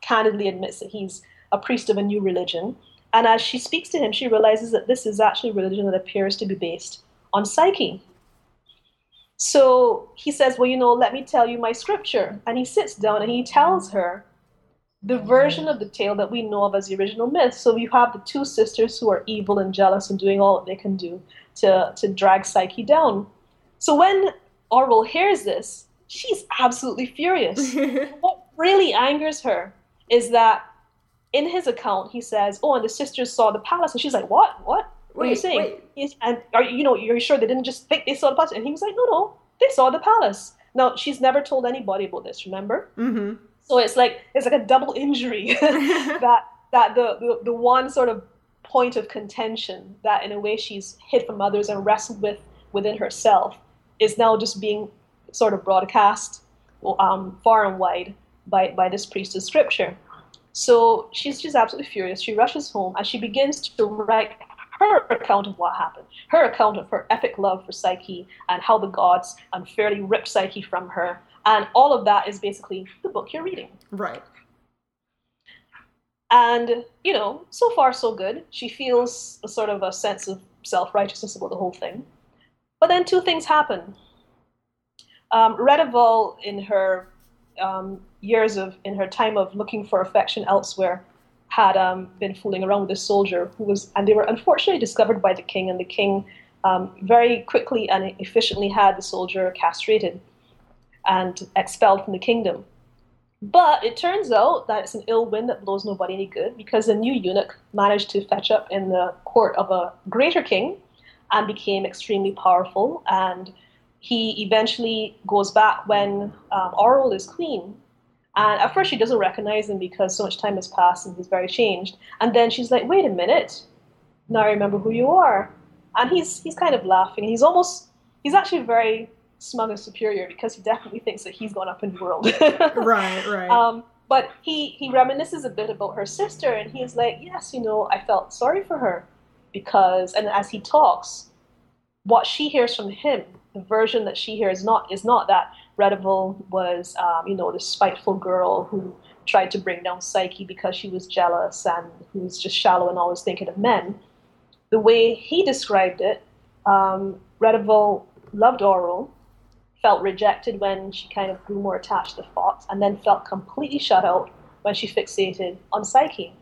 S2: candidly admits that he's a priest of a new religion. And as she speaks to him, she realizes that this is actually a religion that appears to be based on Psyche. So he says, Well, you know, let me tell you my scripture. And he sits down and he tells her the version of the tale that we know of as the original myth. So you have the two sisters who are evil and jealous and doing all that they can do to, to drag Psyche down. So when Orual hears this, she's absolutely furious. what really angers her is that in his account he says, "Oh, and the sisters saw the palace," and she's like, "What? What? What wait, are you saying?" and are you know you're sure they didn't just think they saw the palace? And he was like, "No, no, they saw the palace." Now she's never told anybody about this. Remember?
S1: Mm-hmm.
S2: So it's like it's like a double injury that that the, the the one sort of point of contention that in a way she's hid from others and wrestled with within herself is now just being sort of broadcast um, far and wide by, by this priest of scripture. So she's just absolutely furious. She rushes home and she begins to write her account of what happened, her account of her epic love for Psyche and how the gods unfairly ripped Psyche from her and all of that is basically the book you're reading.
S1: Right.
S2: And, you know, so far so good. She feels a sort of a sense of self righteousness about the whole thing. But then two things happen. Um, Redival, in her um, years of, in her time of looking for affection elsewhere, had um, been fooling around with a soldier who was, and they were unfortunately discovered by the king, and the king um, very quickly and efficiently had the soldier castrated and expelled from the kingdom. But it turns out that it's an ill wind that blows nobody any good because a new eunuch managed to fetch up in the court of a greater king and became extremely powerful. And he eventually goes back when um, Orual is queen. And at first, she doesn't recognize him because so much time has passed and he's very changed. And then she's like, wait a minute, now I remember who you are. And he's, he's kind of laughing. He's almost, he's actually very smug and superior because he definitely thinks that he's gone up in the world.
S1: right, right.
S2: Um, but he, he reminisces a bit about her sister, and he's like, yes, you know, I felt sorry for her because, and as he talks, what she hears from him, the version that she hears not is not that Redival was, um, you know, this spiteful girl who tried to bring down Psyche because she was jealous and who was just shallow and always thinking of men. The way he described it, um, Redival loved Orual, felt rejected when she kind of grew more attached to Fox, and then felt completely shut out when she fixated on Psyche.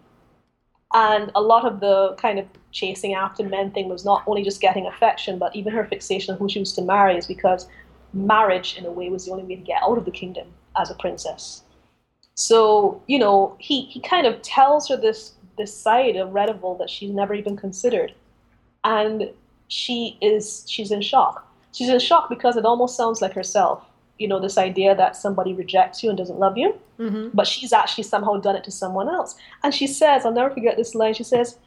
S2: And a lot of the kind of chasing after men thing was not only just getting affection, but even her fixation on who she was to marry is because marriage, in a way, was the only way to get out of the kingdom as a princess. So, you know, he, he kind of tells her this this side of Redival that she's never even considered. And she is she's in shock she's in shock because it almost sounds like herself. You know, this idea that somebody rejects you and doesn't love you,
S1: mm-hmm.
S2: but she's actually somehow done it to someone else. And she says, I'll never forget this line. She says,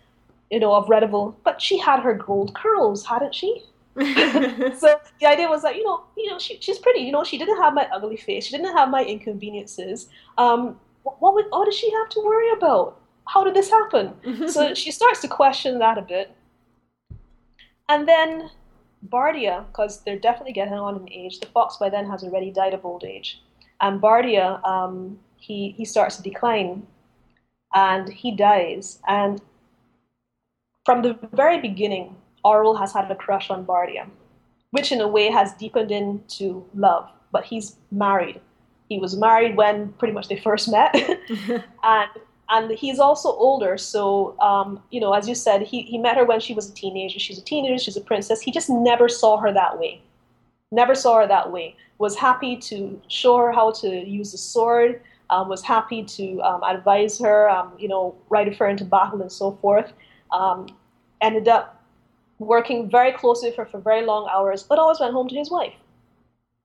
S2: you know, of Redival, but she had her gold curls, hadn't she? so the idea was that you know, you know, she, she's pretty. You know, she didn't have my ugly face. She didn't have my inconveniences. Um, what, would, what does she have to worry about? How did this happen? so she starts to question that a bit, and then Bardia, because they're definitely getting on in age, the fox by then has already died of old age. And Bardia, um, he, he starts to decline and he dies. And from the very beginning, Orual has had a crush on Bardia, which in a way has deepened into love. But he's married. He was married when pretty much they first met. and and he's also older so um, you know as you said he, he met her when she was a teenager. She's a teenager she's a princess. He just never saw her that way. Never saw her that way. Was happy to show her how to use the sword um, was happy to um, advise her um, you know ride her into battle and so forth. Um, ended up working very closely with her for very long hours but always went home to his wife.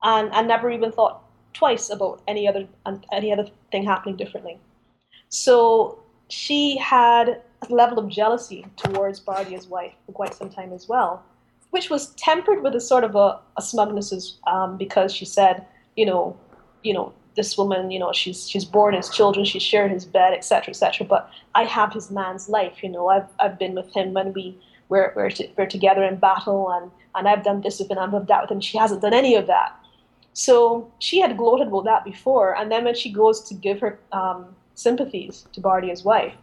S2: And and never even thought twice about any other any other thing happening differently. So she had a level of jealousy towards Bardia's wife for quite some time as well, which was tempered with a sort of a, a smugness um, because she said, you know, you know, this woman, you know, she's she's born his children, she's shared his bed, etc., etc. But I have his man's life, you know. I've I've been with him when we we're we're, we're together in battle, and and I've done this with him, I've done that with him. She hasn't done any of that. So she had gloated about that before, and then when she goes to give her um, sympathies to Bardia's wife,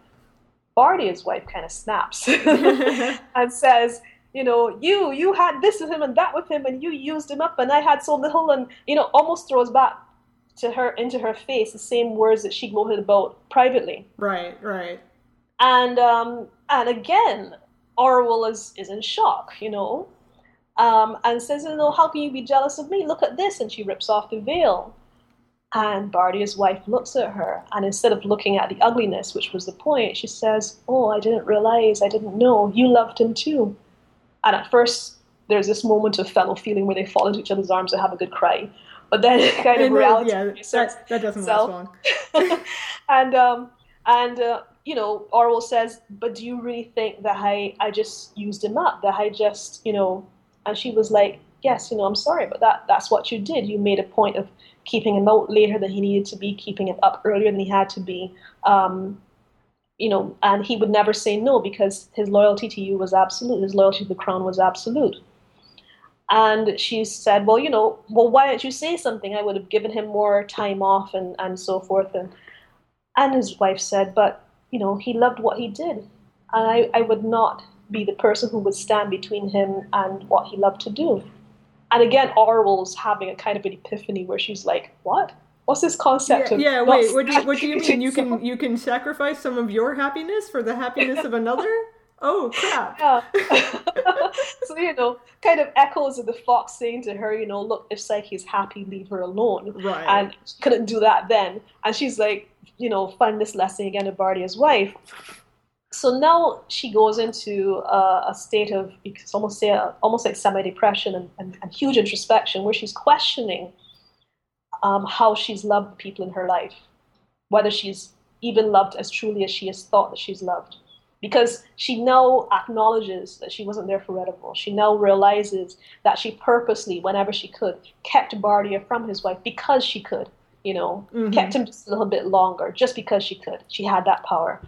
S2: Bardia's wife kind of snaps and says, you know, you you had this with him and that with him, and you used him up, and I had so little, and you know, almost throws back to her into her face the same words that she gloated about privately.
S1: Right, right.
S2: And um, and again, Orual is is in shock, you know, um, and says, you know, how can you be jealous of me? Look at this, and she rips off the veil. And Bardia's wife looks at her, and instead of looking at the ugliness, which was the point, she says, "Oh, I didn't realize, I didn't know, you loved him too." And at first, there's this moment of fellow feeling where they fall into each other's arms and have a good cry. But then, kind of reality,
S1: yeah, that, that doesn't last long.
S2: and um, and uh, you know, Orual says, "But do you really think that I I just used him up? That I just you know?" And she was like, "Yes, you know, I'm sorry, but that that's what you did. You made a point of." keeping him out later than he needed to be, keeping him up earlier than he had to be. Um, you know, and he would never say no because his loyalty to you was absolute. His loyalty to the crown was absolute. And she said, Well, you know, well, why didn't you say something? I would have given him more time off and, and so forth. And, and his wife said, But, you know, he loved what he did. And I, I would not be the person who would stand between him and what he loved to do. And again, Orual's having a kind of an epiphany where she's like, "What? What's this concept
S1: yeah,
S2: of
S1: yeah? Wait, what do you, what do you mean? You can you can sacrifice some of your happiness for the happiness of another? Oh crap!
S2: Yeah. so you know, kind of echoes of the fox saying to her, you know, look, if Psyche is happy, leave her alone.
S1: Right.
S2: And she couldn't do that then, and she's like, you know, find this lesson again of Bardia's wife so now she goes into a, a state of almost say a, almost like semi-depression and, and, and, huge introspection where she's questioning um, how she's loved people in her life whether she's even loved as truly as she has thought that she's loved because she now acknowledges that she wasn't there for Redival. She now realizes that she purposely, whenever she could, kept Bardia from his wife because she could, you know, mm-hmm. kept him just a little bit longer just because she could. She had that power.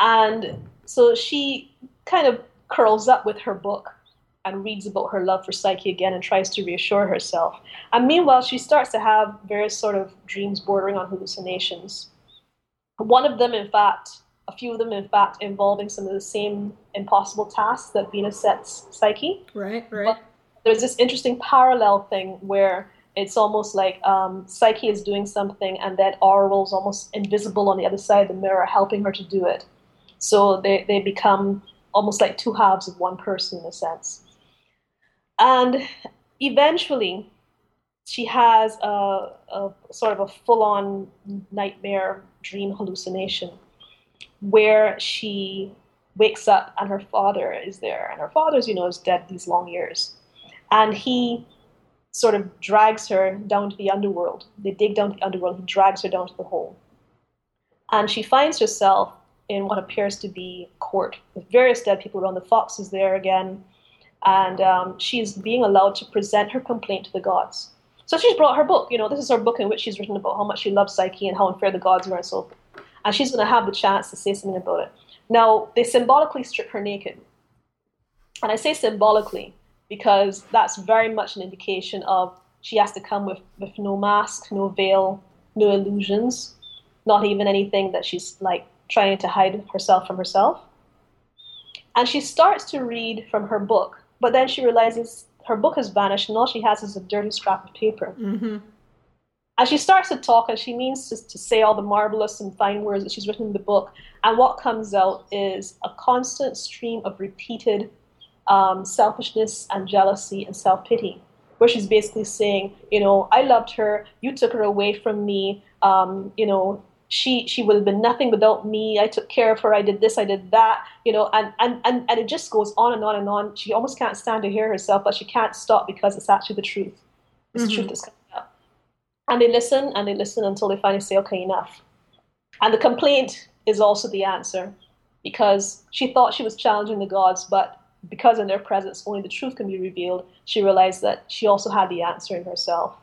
S2: And so she kind of curls up with her book and reads about her love for Psyche again and tries to reassure herself. And meanwhile, she starts to have various sort of dreams bordering on hallucinations. One of them, in fact, a few of them, in fact, involving some of the same impossible tasks that Venus sets Psyche.
S1: Right, right.
S2: But there's this interesting parallel thing where it's almost like um, Psyche is doing something and then Orual's almost invisible on the other side of the mirror, helping her to do it. So they, they become almost like two halves of one person in a sense. And eventually, she has a, a sort of a full on nightmare dream hallucination where she wakes up and her father is there. And her father's, you know, is dead these long years. And he sort of drags her down to the underworld. They dig down to the underworld. He drags her down to the hole. And she finds herself in what appears to be court with various dead people around. The fox is there again, and um, she's being allowed to present her complaint to the gods. So she's brought her book. You know, this is her book in which she's written about how much she loves Psyche and how unfair the gods were and so. And she's going to have the chance to say something about it. Now, they symbolically strip her naked. And I say symbolically because that's very much an indication of she has to come with, with no mask, no veil, no illusions, not even anything that she's like trying to hide herself from herself. And she starts to read from her book, but then she realizes her book has vanished and all she has is a dirty scrap of paper.
S1: Mm-hmm.
S2: And she starts to talk and she means to, to say all the marvelous and fine words that she's written in the book. And what comes out is a constant stream of repeated um, selfishness and jealousy and self pity, where she's basically saying, you know, I loved her, you took her away from me, um, you know, she she would have been nothing without me i took care of her i did this i did that you know and and and, and it just goes on and on and on she almost can't stand to hear herself but she can't stop because it's actually the truth it's mm-hmm. the truth that's coming And they listen and they listen until they finally say, okay, enough. And the complaint is also the answer because she thought she was challenging the gods, but because in their presence only the truth can be revealed, she realized that she also had the answer in herself,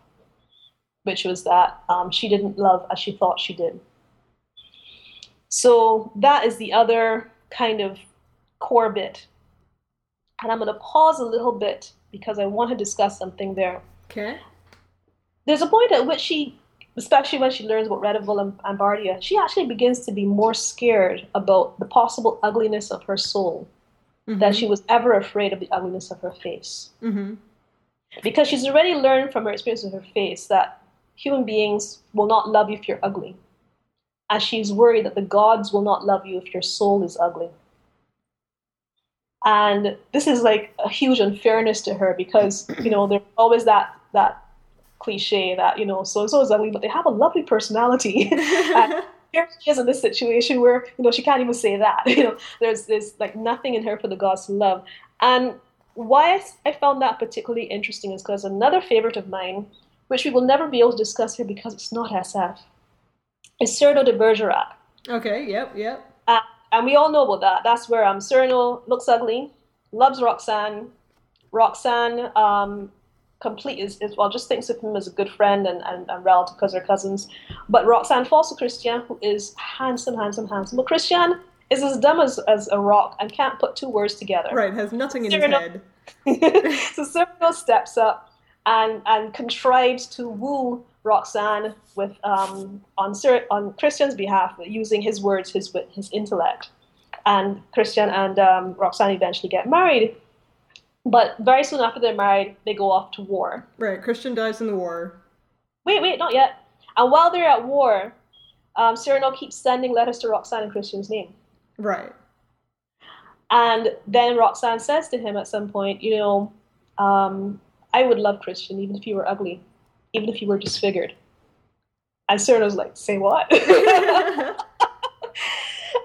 S2: which was that um, she didn't love as she thought she did. So that is the other kind of core bit. And I'm going to pause a little bit because I want to discuss something there.
S1: Okay.
S2: There's a point at which she, especially when she learns about Redival and, and Bardia, she actually begins to be more scared about the possible ugliness of her soul mm-hmm. than she was ever afraid of the ugliness of her face.
S1: Mm-hmm.
S2: Because she's already learned from her experience with her face that human beings will not love you if you're ugly. And she's worried that the gods will not love you if your soul is ugly. And this is like a huge unfairness to her because, you know, there's always that that cliche that, you know, so and so is ugly, but they have a lovely personality. and here she is in this situation where, you know, she can't even say that. You know, there's there's like nothing in her for the gods to love. And why I found that particularly interesting is because another favorite of mine, which we will never be able to discuss here because it's not SF, is Cyrano de Bergerac.
S1: Okay, yep, yep.
S2: Uh, and we all know about that. That's where um, Cyrano looks ugly, loves Roxanne. Roxanne um, complete is, is, well just thinks of him as a good friend and, and, and relative because they're cousins. But Roxanne falls to Christian, who is handsome, handsome, handsome. But Christian is as dumb as, as a rock and can't put two words together.
S1: Right, has nothing in Cyrano,
S2: his head. so Cyrano steps up and and contrives to woo Roxanne with um, on on Christian's behalf using his words, his his intellect, and Christian and um, Roxanne eventually get married. But very soon after they're married, they go off to war.
S1: Right, Christian dies in the war.
S2: Wait, wait, not yet. And while they're at war, um, Cyrano keeps sending letters to Roxanne in Christian's name.
S1: Right.
S2: And then Roxanne says to him at some point, you know, um, I would love Christian even if he were ugly even if you were disfigured. And Cyrano's like, say what?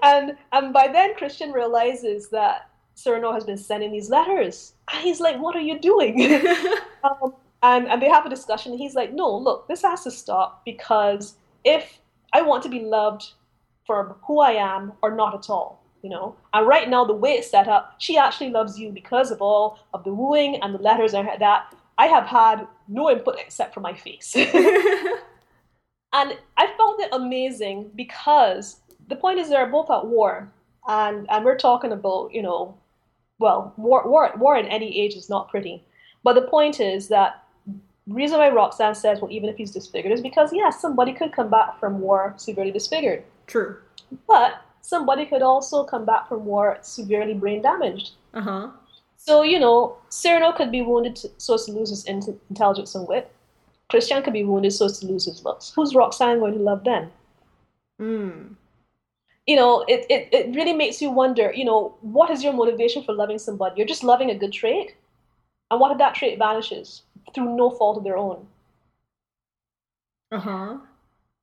S2: and and by then Christian realizes that Cyrano has been sending these letters. And he's like, what are you doing? um, and, and they have a discussion. He's like, no, look, this has to stop because if I want to be loved for who I am or not at all, you know. And right now, the way it's set up, she actually loves you because of all of the wooing and the letters and that. I have had no input except for my face. and I found it amazing because the point is they're both at war. And, and we're talking about, you know, well, war, war, war in any age is not pretty. But the point is that reason why Roxanne says, well, even if he's disfigured, is because, yes, somebody could come back from war severely disfigured.
S1: True.
S2: But somebody could also come back from war severely brain damaged.
S1: Uh huh.
S2: So, you know, Cyrano could be wounded so as to lose his intelligence and wit. Christian could be wounded so as to lose his looks. Who's Roxanne going to love then?
S1: Hmm.
S2: You know, it, it, it really makes you wonder, you know, what is your motivation for loving somebody? You're just loving a good trait? And what if that trait vanishes through no fault of their own?
S1: Uh huh.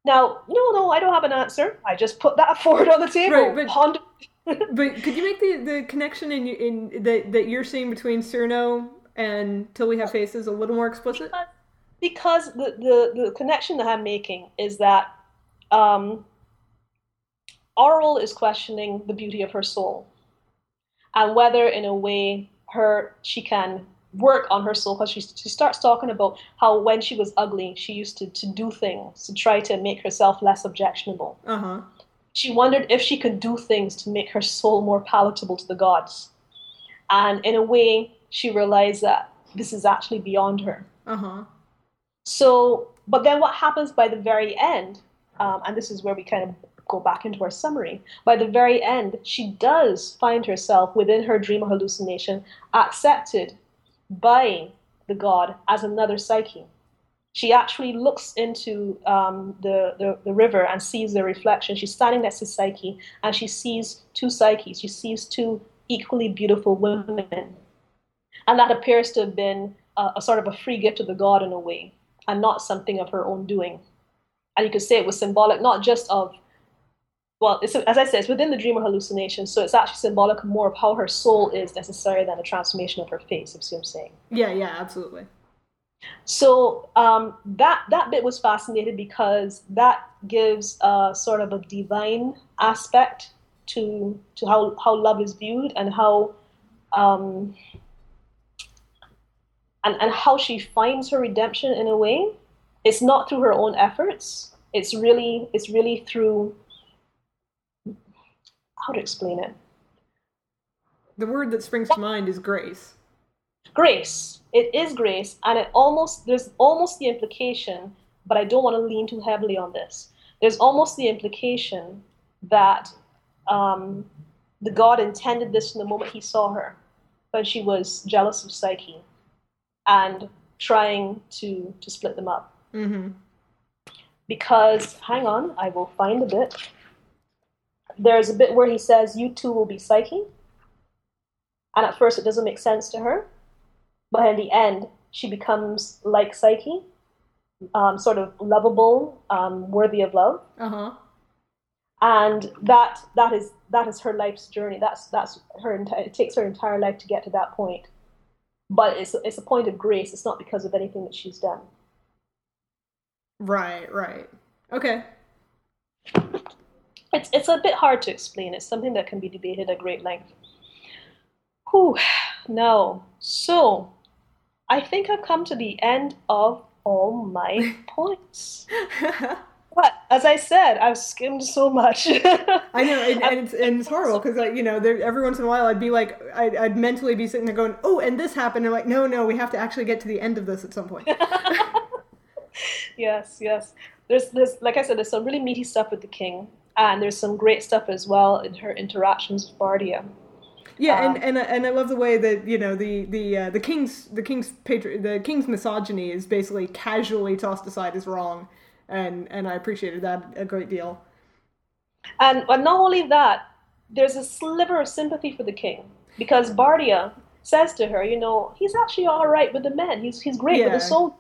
S2: Now, no, no, I don't have an answer. I just put that forward on the table.
S1: Right, but Ponder but could you make the, the connection in in that that you're seeing between Cyrano and Till We Have Faces a little more explicit?
S2: Because, because the, the, the connection that I'm making is that um, is questioning the beauty of her soul and whether, in a way, her she can work on her soul. Because she, she starts talking about how when she was ugly she used to, to do things to try to make herself less objectionable.
S1: Uh-huh
S2: she wondered if she could do things to make her soul more palatable to the gods. And in a way, she realized that this is actually beyond her.
S1: Uh-huh.
S2: So, but then what happens by the very end, um, and this is where we kind of go back into our summary, by the very end, she does find herself within her dream or hallucination accepted by the god as another psyche she actually looks into um, the, the, the, river and sees the reflection. She's standing next to Psyche and she sees two Psyches. She sees two equally beautiful women. And that appears to have been a, a sort of a free gift of the god in a way and not something of her own doing. And you could say it was symbolic not just of, well, as I said, it's within the dream or hallucination, so it's actually symbolic more of how her soul is necessary than the transformation of her face, if you see what I'm saying.
S1: Yeah, yeah, absolutely.
S2: So um, that that bit was fascinating because that gives a sort of a divine aspect to to how how love is viewed and how um, and and how she finds her redemption in a way. It's not through her own efforts. It's really it's really through how to explain it.
S1: The word that springs to mind is grace.
S2: Grace. It is grace, and it almost there's almost the implication, but I don't want to lean too heavily on this. There's almost the implication that um, the God intended this from the moment he saw her, when she was jealous of Psyche, and trying to to split them up.
S1: Mm-hmm.
S2: Because hang on, I will find a bit. There's a bit where he says, "You two will be Psyche," and at first it doesn't make sense to her, but in the end, she becomes like Psyche, um, sort of lovable, um, worthy of love.
S1: Uh huh.
S2: and that that is that is her life's journey. That's that's her entire. It takes her entire life to get to that point, but it's it's a point of grace. It's not because of anything that she's done.
S1: Right, right. Okay.
S2: It's it's a bit hard to explain. It's something that can be debated at great length. Whew. No. So, I think I've come to the end of all my points. But as I said, I've skimmed so much.
S1: I know, and, and it's and it's horrible because like you know, there, every once in a while I'd be like, I'd, I'd mentally be sitting there going, oh, and this happened. And I'm like, no, no, we have to actually get to the end of this at some point.
S2: yes, yes. There's there's like I said, there's some really meaty stuff with the king, and there's some great stuff as well in her interactions with Bardia.
S1: Yeah,
S2: Um,
S1: and and I- and I love the way that you know the the uh, the king's the king's patri- the king's misogyny is basically casually tossed aside as wrong, and and I appreciated that a great deal.
S2: And but not only that, there's a sliver of sympathy for the king because Bardia says to her, you know, he's actually all right with the men. He's he's great with the
S1: Yeah.
S2: soldiers,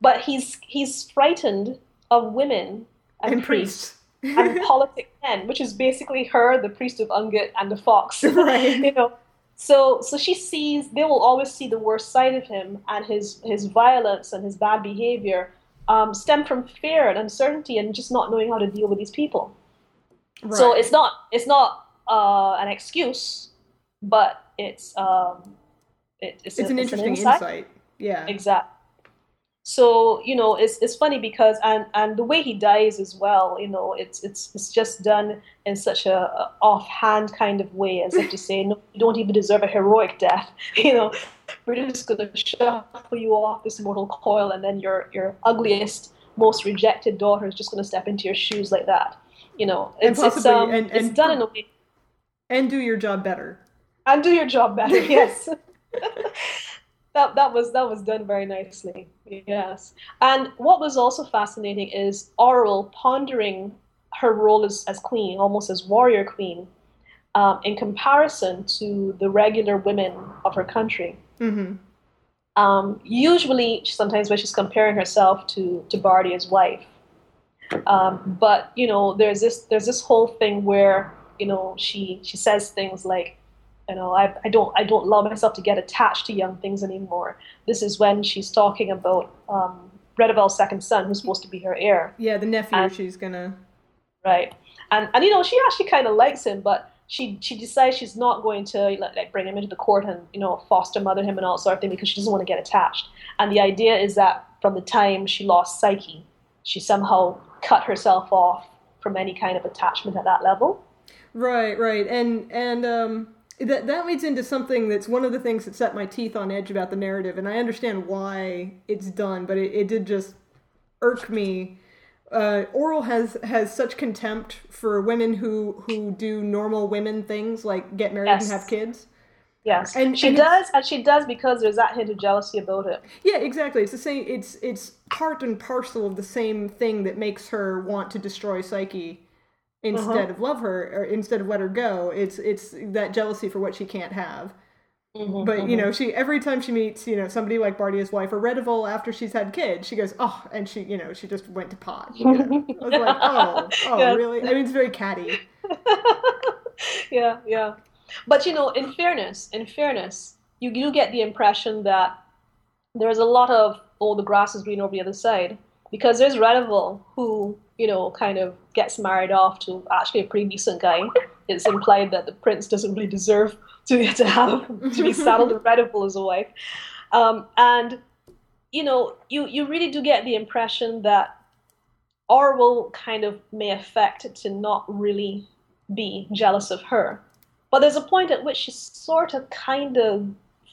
S2: but he's he's frightened of women and,
S1: And
S2: priests
S1: priests.
S2: And politic men, which is basically her, the priest of Ungit, and the fox.
S1: Right.
S2: you know. So so she sees they will always see the worst side of him and his his violence and his bad behavior um, stem from fear and uncertainty and just not knowing how to deal with these people. So it's not it's not uh, an excuse, but it's um, it, it's,
S1: it's
S2: a-
S1: an
S2: it's
S1: interesting
S2: insight.
S1: insight. Yeah.
S2: Exactly. So you know, it's it's funny because and and the way he dies as well. You know, it's it's it's just done in such a, a offhand kind of way, as if to say, no, you don't even deserve a heroic death. You know, we're just gonna shuffle you off this mortal coil, and then your your ugliest, most rejected daughter is just gonna step into your shoes like that. You know,
S1: And
S2: it's it's, um,
S1: and-
S2: it's done in a way
S1: And do your job better.
S2: and do your job better. Yes. that that was that was done very nicely. Yes. And what was also fascinating is Orual pondering her role as, as queen, almost as warrior queen, um, in comparison to the regular women of her country.
S1: hmm
S2: Um, usually, sometimes when she's comparing herself to to Bardia's wife, um, but you know, there's this there's this whole thing where you know she she says things like, you know, I I don't I don't allow myself to get attached to young things anymore. This is when she's talking about um, second son, who's supposed to be her heir,
S1: Yeah, the nephew.
S2: And-
S1: she's gonna.
S2: right? And and you know, she actually kind of likes him, but she she decides she's not going to like, like bring him into the court and you know foster mother him and all sort of thing because she doesn't want to get attached. And the idea is that from the time she lost Psyche, she somehow cut herself off from any kind of attachment at that level.
S1: Right, right, and and um, that that leads into something that's one of the things that set my teeth on edge about the narrative, and I understand why it's done, but it, it did just irk me. Uh, Orual has has such contempt for women who who do normal women things like get married
S2: Yes.
S1: and have kids.
S2: Yes,
S1: And-
S2: she
S1: and
S2: does, and she does because there's that hint of jealousy about it.
S1: Yeah, exactly. It's the same. It's it's part and parcel of the same thing that makes her want to destroy Psyche instead of love her or instead of let her go. It's it's that jealousy for what she can't have.
S2: Mhm,
S1: But you
S2: mhm.
S1: know, she every time she meets you know somebody like Bardia's wife or Redival after she's had kids, she goes oh, and she you know she just went to pot. You know? I was like oh oh
S2: Yes.
S1: really? I mean it's very catty.
S2: yeah, yeah. But you know, in fairness, in fairness, you do get the impression that there's a lot of oh, the grass is green over the other side. Because there's Redival, who, you know, kind of gets married off to actually a pretty decent guy. It's implied that the prince doesn't really deserve to, to have to be saddled with Redival as a wife. Um, and, you know, you, you really do get the impression that Orual kind of may affect to not really be jealous of her. But there's a point at which she sort of kind of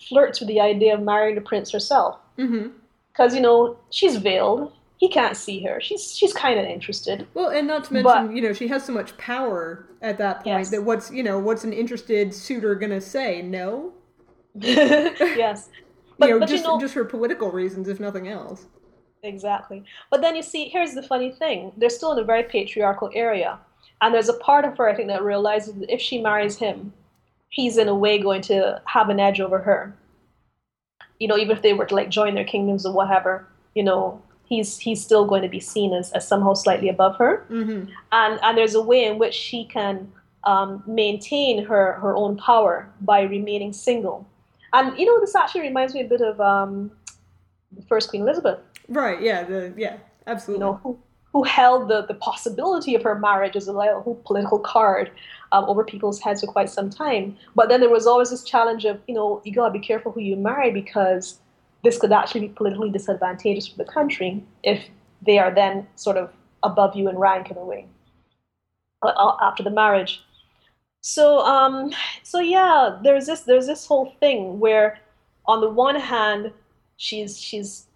S2: flirts with the idea of marrying the prince herself. Because,
S1: mm-hmm.
S2: you know, she's veiled. He can't see her. She's she's kind of interested.
S1: Well, and not to mention, but, you know, she has so much power at that point yes. that what's you know what's an interested suitor gonna say? No.
S2: yes.
S1: But, you know, but, just you know, just for political reasons, if nothing else.
S2: Exactly. But then you see, here's the funny thing: they're still in a very patriarchal area, and there's a part of her I think that realizes that if she marries him, he's in a way going to have an edge over her. You know, even if they were to like join their kingdoms or whatever, you know, he's he's still going to be seen as, as somehow slightly above her.
S1: Mm-hmm.
S2: And and there's a way in which she can um, maintain her her own power by remaining single. And you know, this actually reminds me a bit of um, First Queen Elizabeth.
S1: Right. Yeah. The yeah. Absolutely.
S2: You know, who, who held the, the possibility of her marriage as a little political card um, over people's heads for quite some time. But then there was always this challenge of, you know, you gotta be careful who you marry because this could actually be politically disadvantageous for the country if they are then sort of above you in rank in a way uh, after the marriage. So, um, so yeah, there's this there's this whole thing where, on the one hand, she's she's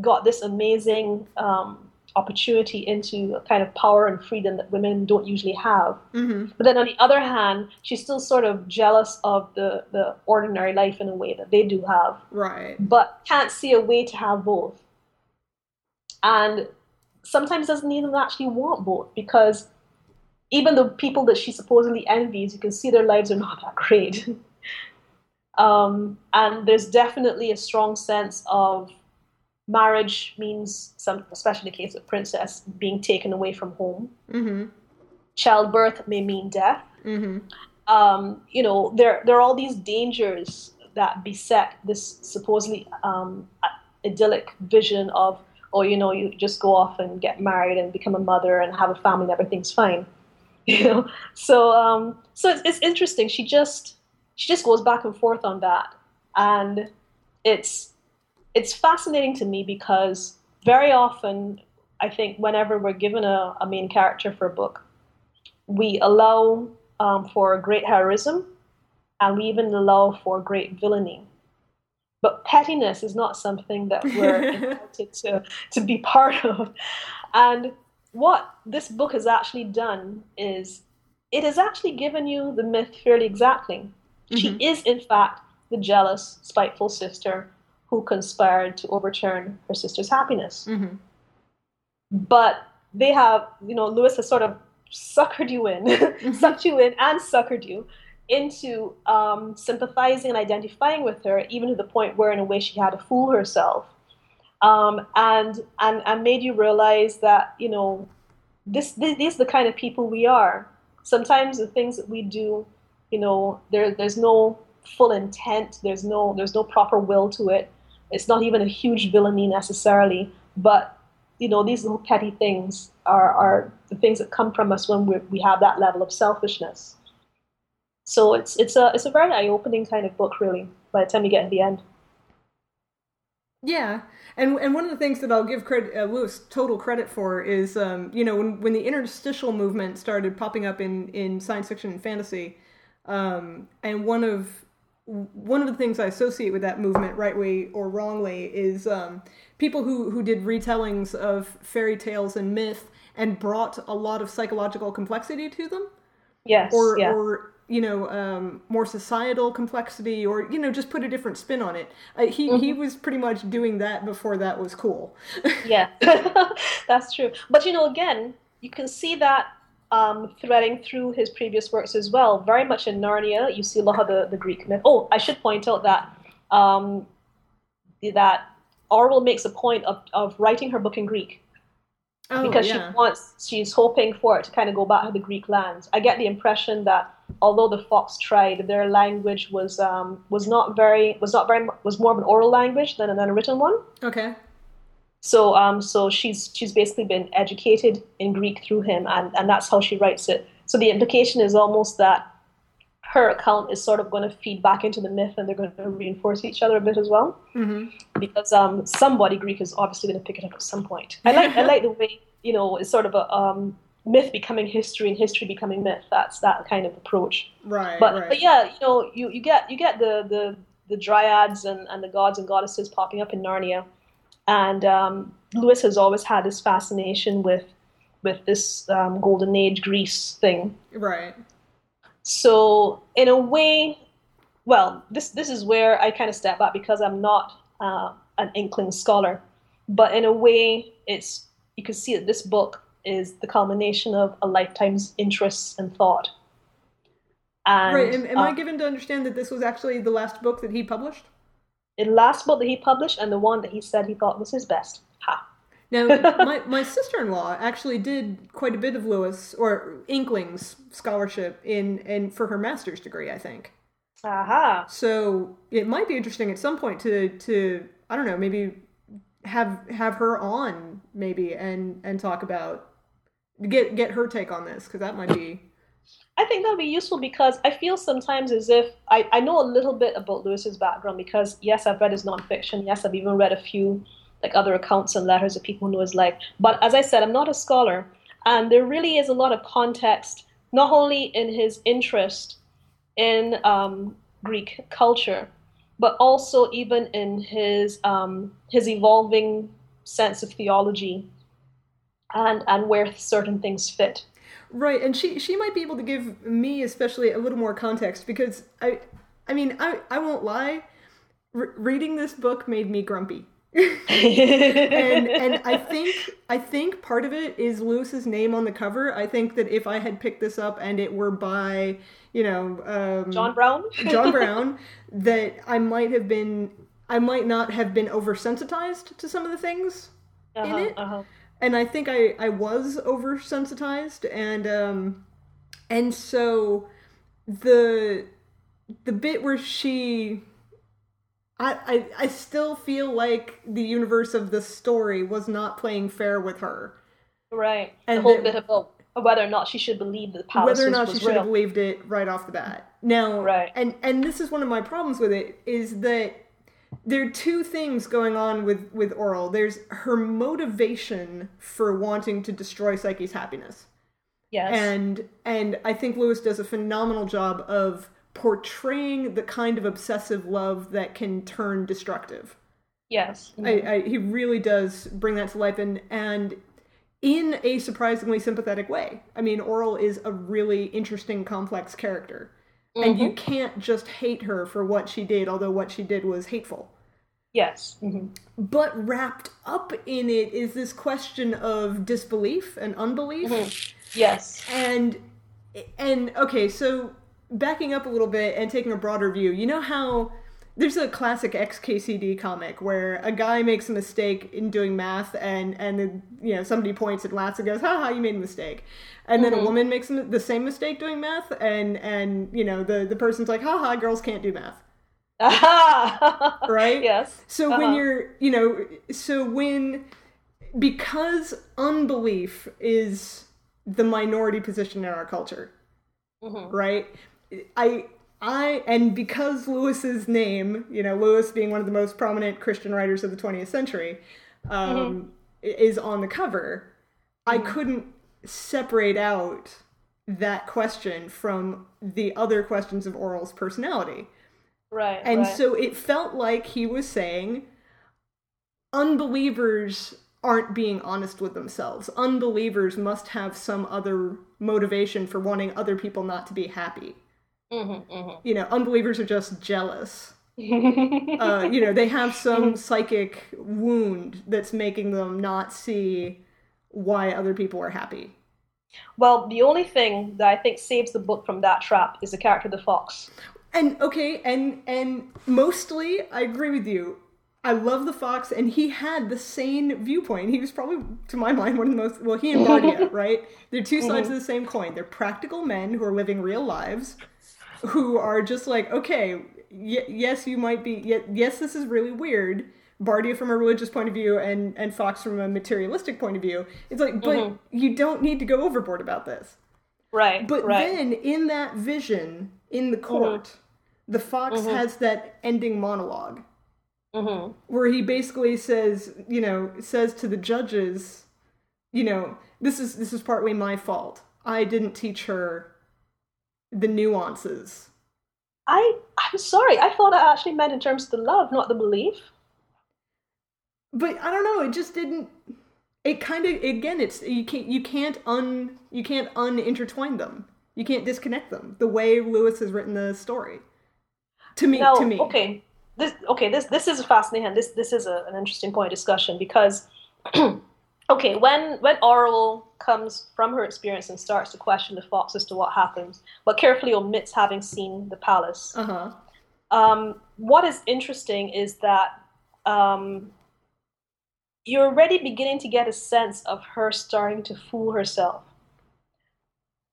S2: got this amazing um, opportunity into a kind of power and freedom that women don't usually have.
S1: Mm-hmm.
S2: But then on the other hand, she's still sort of jealous of the, the ordinary life in a way that they do have.
S1: Right.
S2: But can't see a way to have both. And sometimes doesn't even actually want both because even the people that she supposedly envies, you can see their lives are not that great. um, and there's definitely a strong sense of marriage means some, especially in the case of princess, being taken away from home.
S1: Mm-hmm.
S2: Childbirth may mean death.
S1: Mm-hmm.
S2: Um, you know, there there are all these dangers that beset this supposedly um, idyllic vision of, oh, you know, you just go off and get married and become a mother and have a family and everything's fine. You know, so um, so it's, it's interesting. She just she just goes back and forth on that, and it's it's fascinating to me because very often, I think, whenever we're given a, a main character for a book, we allow um, for great heroism and we even allow for great villainy. But pettiness is not something that we're invited to, to be part of. And what this book has actually done is it has actually given you the myth fairly exactly. Mm-hmm. She is, in fact, the jealous, spiteful sister who conspired to overturn her sister's happiness.
S1: Mm-hmm.
S2: But they have, you know, Lewis has sort of suckered you in, mm-hmm. sucked you in, and suckered you into um, sympathizing and identifying with her, even to the point where, in a way, she had to fool herself, um, and and and made you realize that you know this, this these are the kind of people we are. Sometimes the things that we do, you know, there there's no full intent. There's no there's no proper will to it. It's not even a huge villainy necessarily, but you know these little petty things are, are the things that come from us when we we have that level of selfishness. So it's it's a it's a very eye opening kind of book, really. By the time you get to the end.
S1: Yeah, and and one of the things that I'll give credit, uh, Lewis total credit for is, um, you know, when when the interstitial movement started popping up in in science fiction and fantasy, um, and one of one of the things I associate with that movement, right way or wrongly, is um, people who, who did retellings of fairy tales and myth and brought a lot of psychological complexity to them.
S2: Yes.
S1: Or,
S2: yeah.
S1: or you know, um, more societal complexity, or you know, just put a different spin on it. Uh, he mm-hmm. he was pretty much doing that before that was cool.
S2: yeah, that's true. But you know, again, you can see that um, threading through his previous works as well. Very much in Narnia, you see a lot of the, the Greek myth. Oh, I should point out that um, that Orual makes a point of, of writing her book in Greek.
S1: Oh,
S2: because
S1: yeah.
S2: she wants, she's hoping for it to kind of go back to the Greek lands. I get the impression that although the Fox tried, their language was um, was not very was not very was more of an oral language than, than a written one.
S1: Okay.
S2: So um, so she's she's basically been educated in Greek through him, and and that's how she writes it. So the implication is almost that her account is sort of going to feed back into the myth, and they're going to reinforce each other a bit as well.
S1: Mm-hmm.
S2: Because um, somebody Greek is obviously going to pick it up at some point. I like I like the way you know it's sort of a um, myth becoming history and history becoming myth. That's that kind of approach.
S1: Right.
S2: But
S1: right.
S2: but yeah, you know, you, you get you get the, the, the dryads and, and the gods and goddesses popping up in Narnia, and um, Lewis has always had this fascination with with this um, golden age Greece thing.
S1: Right.
S2: So in a way, well, this this is where I kind of step back because I'm not uh, an inkling scholar, but in a way, it's you can see that this book is the culmination of a lifetime's interests and thought. And,
S1: right. Am, am I
S2: uh,
S1: given to understand that this was actually the last book that he published?
S2: The last book that he published and the one that he said he thought was his best. Ha.
S1: Now, my, my sister in law actually did quite a bit of Lewis or Inklings scholarship in and for her master's degree, I think.
S2: Aha.
S1: So it might be interesting at some point to to I don't know maybe have have her on maybe and and talk about get get her take on this because that might be
S2: I think that would be useful because I feel sometimes as if I, I know a little bit about Lewis's background because yes, I've read his nonfiction. Yes, I've even read a few like other accounts and letters of people who know his life. But as I said, I'm not a scholar, and there really is a lot of context, not only in his interest in um, Greek culture, but also even in his um, his evolving sense of theology and and where certain things fit.
S1: Right. And she she might be able to give me especially a little more context because I I mean I I won't lie, Re- reading this book made me grumpy. and and I think I think part of it is Lewis's name on the cover. I think that if I had picked this up and it were by you know um,
S2: John Brown.
S1: John Brown, that I might have been I might not have been oversensitized to some of the things
S2: uh-huh,
S1: in it.
S2: uh-huh.
S1: And I think I I was oversensitized and um and so the the bit where she I, I I still feel like the universe of the story was not playing fair with her.
S2: Right.
S1: And
S2: the whole
S1: the-
S2: bit about whether or not she should believe the palace
S1: whether or not she should
S2: real.
S1: have believed it right off the bat. Now,
S2: Right.
S1: and and this is one of my problems with it is that there are two things going on with with Orual. There's her motivation for wanting to destroy Psyche's happiness,
S2: yes.
S1: and and I think Lewis does a phenomenal job of portraying the kind of obsessive love that can turn destructive.
S2: yes.
S1: I, I, he really does bring that to life, and and in a surprisingly sympathetic way. I mean, Orual is a really interesting, complex character, and you mm-hmm. can't just hate her for what she did, although what she did was hateful.
S2: Yes. hmm
S1: But wrapped up in it is this question of disbelief and unbelief,
S2: Yes.
S1: and and okay, so backing up a little bit and taking a broader view, you know how there's a classic XKCD comic where a guy makes a mistake in doing math and and then, you know somebody points and laughs and goes, "Ha ha, you made a mistake," and then a woman makes the same mistake doing math and and you know the the person's like, "Ha ha, girls can't do math."
S2: Aha.
S1: Right?
S2: Yes.
S1: So
S2: Uh-huh.
S1: when you're, you know, so when because unbelief is the minority position in our culture,
S2: Mhm.
S1: right? I I and because Lewis's name, you know, Lewis being one of the most prominent Christian writers of the 20th century, um, i- is on the cover. I couldn't separate out that question from the other questions of Orual's personality.
S2: Right.
S1: And
S2: right.
S1: so it felt like he was saying unbelievers aren't being honest with themselves. Unbelievers must have some other motivation for wanting other people not to be happy.
S2: Mhm,
S1: You know, unbelievers are just jealous. Uh, you know, they have some psychic wound that's making them not see why other people are happy.
S2: well, the only thing that I think saves the book from that trap is the character of the fox.
S1: And okay, and and mostly I agree with you. I love the fox, and he had the same viewpoint. He was probably, to my mind, one of the most well. He and Bardia, right? They're two sides of the same coin. They're practical men who are living real lives, who are just like, okay, y- yes, you might be, y- yes, this is really weird, Bardia from a religious point of view and and Fox from a materialistic point of view. It's like, but
S2: Mhm.
S1: you don't need to go overboard about this.
S2: Right.
S1: But
S2: right.
S1: then in that vision in the court, the fox has that ending monologue
S2: hmm
S1: where he basically says, you know, says to the judges, you know, this is this is partly my fault. I didn't teach her the nuances.
S2: I I'm sorry. I thought I actually meant in terms of the love, not the belief.
S1: But I don't know, it just didn't it kind of again it's you can't you can't un you can't unintertwine them. You can't disconnect them the way Lewis has written the story. To me,
S2: No,
S1: to me.
S2: okay. This okay. This this is fascinating. This this is a, an interesting point of discussion because, okay, when when Orual comes from her experience and starts to question the fox as to what happens, but carefully omits having seen the palace.
S1: Uh-huh.
S2: Um, what is interesting is that um, you're already beginning to get a sense of her starting to fool herself.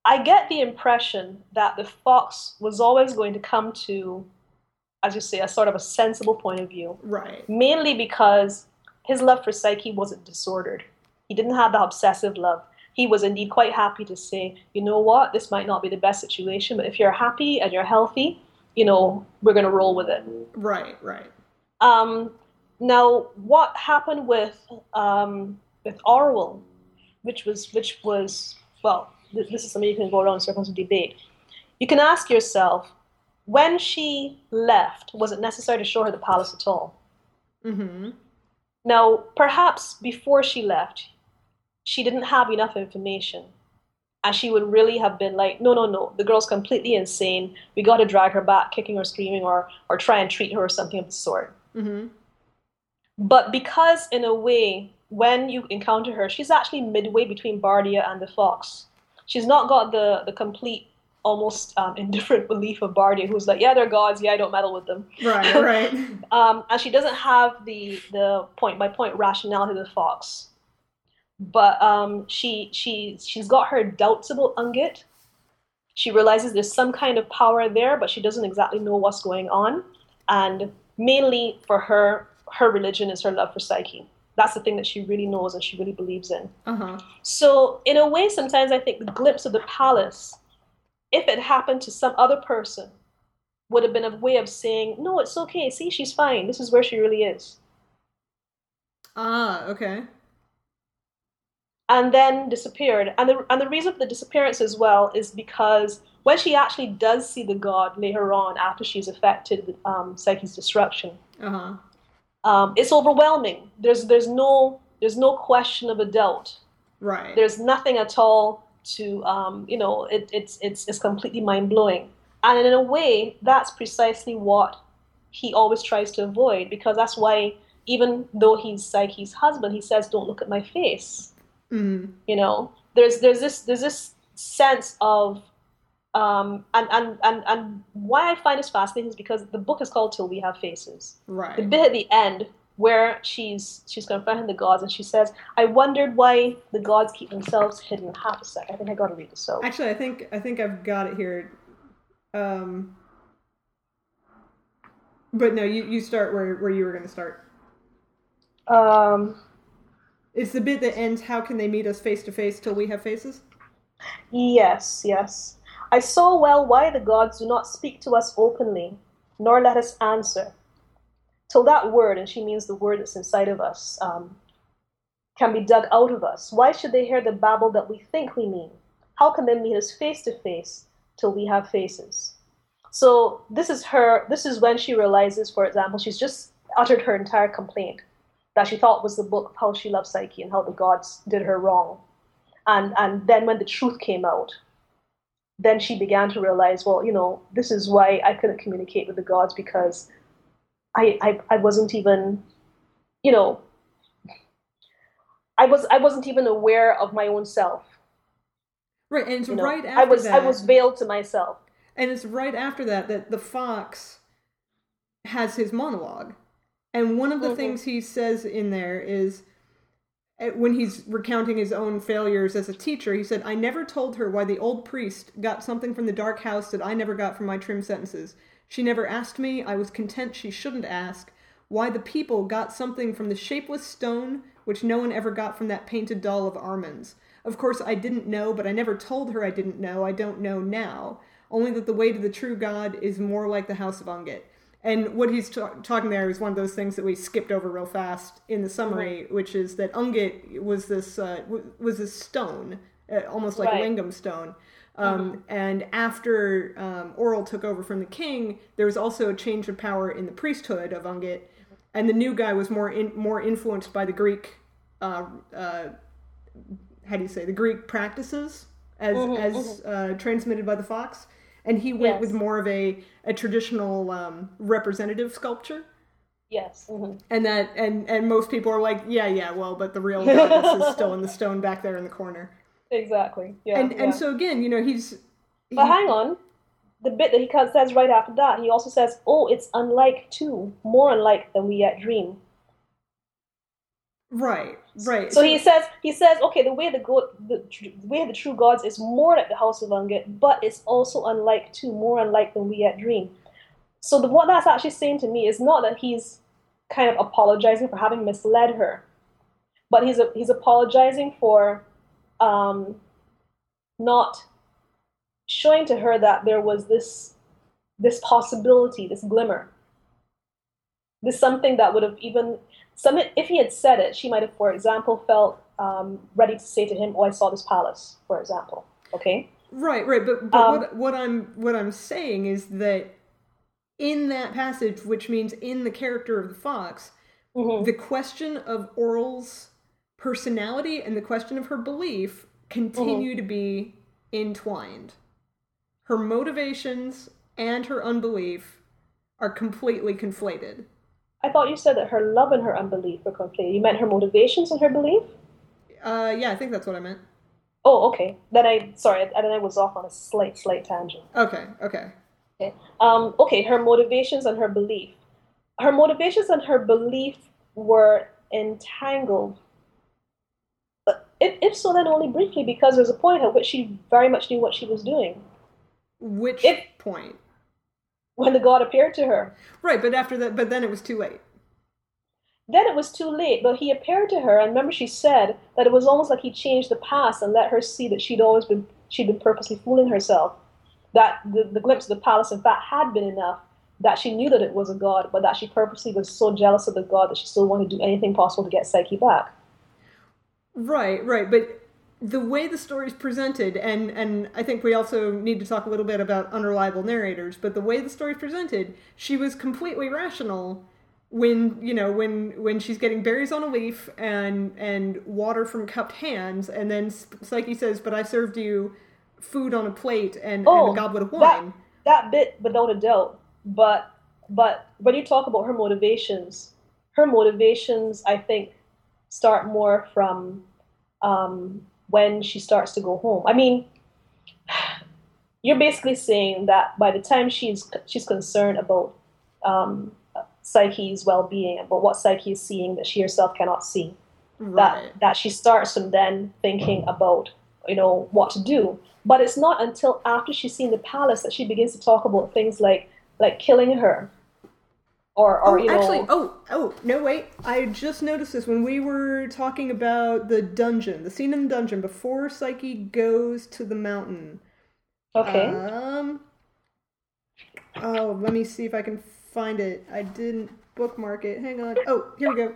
S2: I get the impression that the fox was always going to come to, as you say, a sort of a sensible point of view,
S1: Right.
S2: mainly because his love for Psyche wasn't disordered. He didn't have that obsessive love. He was indeed quite happy to say, you know what, this might not be the best situation, but if you're happy and you're healthy, you know, we're going to roll with it.
S1: Right, right.
S2: Um, now, what happened with um, with Orual, which was which was well, th- this is something you can go around in circles of debate. You can ask yourself, when she left, was it necessary to show her the palace at all?
S1: Mm-hmm.
S2: Now, perhaps before she left, she didn't have enough information. And she would really have been like, no, no, no, the girl's completely insane. We got to drag her back, kicking or screaming, or, or try and treat her or something of the sort.
S1: Mm-hmm.
S2: But because, in a way, when you encounter her, she's actually midway between Bardia and the Fox. She's not got the, the complete, almost um, indifferent belief of Bardia, who's like, yeah, they're gods, yeah, I don't meddle with them.
S1: Right, right.
S2: Um, and she doesn't have the the point by point rationality of the fox, but um, she she she's got her doubts about Ungit. She realizes there's some kind of power there, but she doesn't exactly know what's going on. And mainly for her, her religion is her love for Psyche. That's the thing that she really knows and she really believes in.
S1: Uh-huh.
S2: So, in a way, sometimes I think the glimpse of the palace, if it happened to some other person, would have been a way of saying, no, it's okay. See, she's fine. This is where she really is.
S1: Ah, okay.
S2: And then disappeared. And the, and the reason for the disappearance as well is because when she actually does see the god later on, after she's affected with um, Psyche's destruction,
S1: Uh-huh.
S2: um, it's overwhelming. There's, there's, no, there's no question of a doubt.
S1: Right.
S2: there's nothing at all to um, you know it, it's it's it's completely mind blowing and in a way that's precisely what he always tries to avoid because that's why even though he's Psyche's husband he says don't look at my face
S1: Mhm.
S2: you know there's there's this there's this sense of um, and, and and and why I find this fascinating is because the book is called Till We Have Faces
S1: Right.
S2: the bit at the end where she's she's confronting the gods and she says, "I wondered why the gods keep themselves hidden." Half a sec. I think I got to read this out.
S1: Actually, I think I think I've got it here. Um But no, you, you start where, where you were to start.
S2: Um,
S1: It's the bit that ends, how can they meet us face to face till we have faces?
S2: yes, yes. I saw well why the gods do not speak to us openly, nor let us answer. Till that word, and she means the word that's inside of us, um, can be dug out of us. Why should they hear the babble that we think we mean? How can they meet us face to face till we have faces? So this is her. This is when she realizes, for example, she's just uttered her entire complaint that she thought was the book of how she loved Psyche and how the gods did her wrong. And and then when the truth came out, then she began to realize, well, you know, this is why I couldn't communicate with the gods because I I, I wasn't even, you know, I was I wasn't even aware of my own self.
S1: Right, and it's
S2: You know,
S1: right after
S2: I was
S1: that.
S2: I was veiled to myself.
S1: And it's right after that that the fox has his monologue. And one of the
S2: Mhm.
S1: things he says in there is uh, when he's recounting his own failures as a teacher, he said, I never told her why the old priest got something from the dark house that I never got from my trim sentences. She never asked me. I was content she shouldn't ask. why the people got something from the shapeless stone which no one ever got from that painted doll of Arnom's. Of course, I didn't know, but I never told her I didn't know. I don't know now. Only that the way to the true God is more like the House of Ungit. And what he's ta- talking there is one of those things that we skipped over real fast in the summary, which is that Ungit was this uh, w- was this stone, uh, almost like
S2: Right.
S1: lingam stone. Um, And after um, Orual took over from the king, there was also a change of power in the priesthood of Ungit, and the new guy was more in, more influenced by the Greek, uh, uh, how do you say, the Greek practices as as uh, transmitted by the fox, and he went
S2: Yes.
S1: with more of a a traditional um, representative sculpture.
S2: Yes. mhm.
S1: And that and and most people are like, yeah, yeah, well, but the real goddess is still in the stone back there in the corner.
S2: Exactly. Yeah.
S1: And
S2: yeah.
S1: and so again, you know, he's he-
S2: But hang on. The bit that he says right after that, he also says, "Oh, it's unlike too, more unlike than we yet dream."
S1: right, right.
S2: So he says, he says, okay, the way the go- the, the way of the true gods is more like the house of Ungit, but it's also unlike too, more unlike than we yet dream. So the, what that's actually saying to me is not that he's kind of apologizing for having misled her, but he's a, he's apologizing for um, not showing to her that there was this this possibility, this glimmer, this something that would have even some if he had said it, she might have, for example, felt um, ready to say to him, "Oh, I saw this palace," for example. Okay.
S1: Right, right, but, but
S2: Um,
S1: what, what I'm what I'm saying is that in that passage, which means in the character of the fox,
S2: Mhm.
S1: the question of Orual's personality and the question of her belief continue to be entwined. Her motivations and her unbelief are completely conflated.
S2: I thought you said that her love and her unbelief were conflated. You meant her motivations and her belief?
S1: Uh, yeah, I think that's what I meant.
S2: Oh, okay. Then I sorry, I then I was off on a slight, slight tangent.
S1: Okay, okay.
S2: Okay. Um, okay, her motivations and her belief. Her motivations and her belief were entangled. If, if so, then only briefly, because there's a point at which she very much knew what she was doing
S1: Which
S2: If-
S1: point?
S2: when the god appeared to her.
S1: Right, but after that, but then it was too late.
S2: Then it was too late, but he appeared to her, and remember she said that it was almost like he changed the past and let her see that she'd always been she'd been purposely fooling herself. That the, the glimpse of the palace, in fact, had been enough that she knew that it was a god, but that she purposely was so jealous of the god that she still wanted to do anything possible to get Psyche back.
S1: Right, right, but the way the story is presented, and and I think we also need to talk a little bit about unreliable narrators. But the way the story is presented, she was completely rational when you know when when she's getting berries on a leaf and and water from cupped hands, and then Psyche says, "But I served you food on a plate and,
S2: Oh,
S1: and a goblet of
S2: that-
S1: wine."
S2: That bit, without a doubt. But but when you talk about her motivations, her motivations, I think, start more from um, when she starts to go home. I mean, you're basically saying that by the time she's she's concerned about um, Psyche's well-being, about what Psyche is seeing that she herself cannot see,
S1: Right.
S2: that that she starts from then thinking about you know what to do but it's not until after she's seen the palace that she begins to talk about things like like killing her or or
S1: oh,
S2: know
S1: actually, oh, oh, no, wait. I just noticed this when we were talking about the dungeon, the scene in the dungeon before Psyche goes to the mountain.
S2: okay
S1: Um. Oh, let me see if I can find it. I didn't bookmark it. Hang on. Oh, here we go.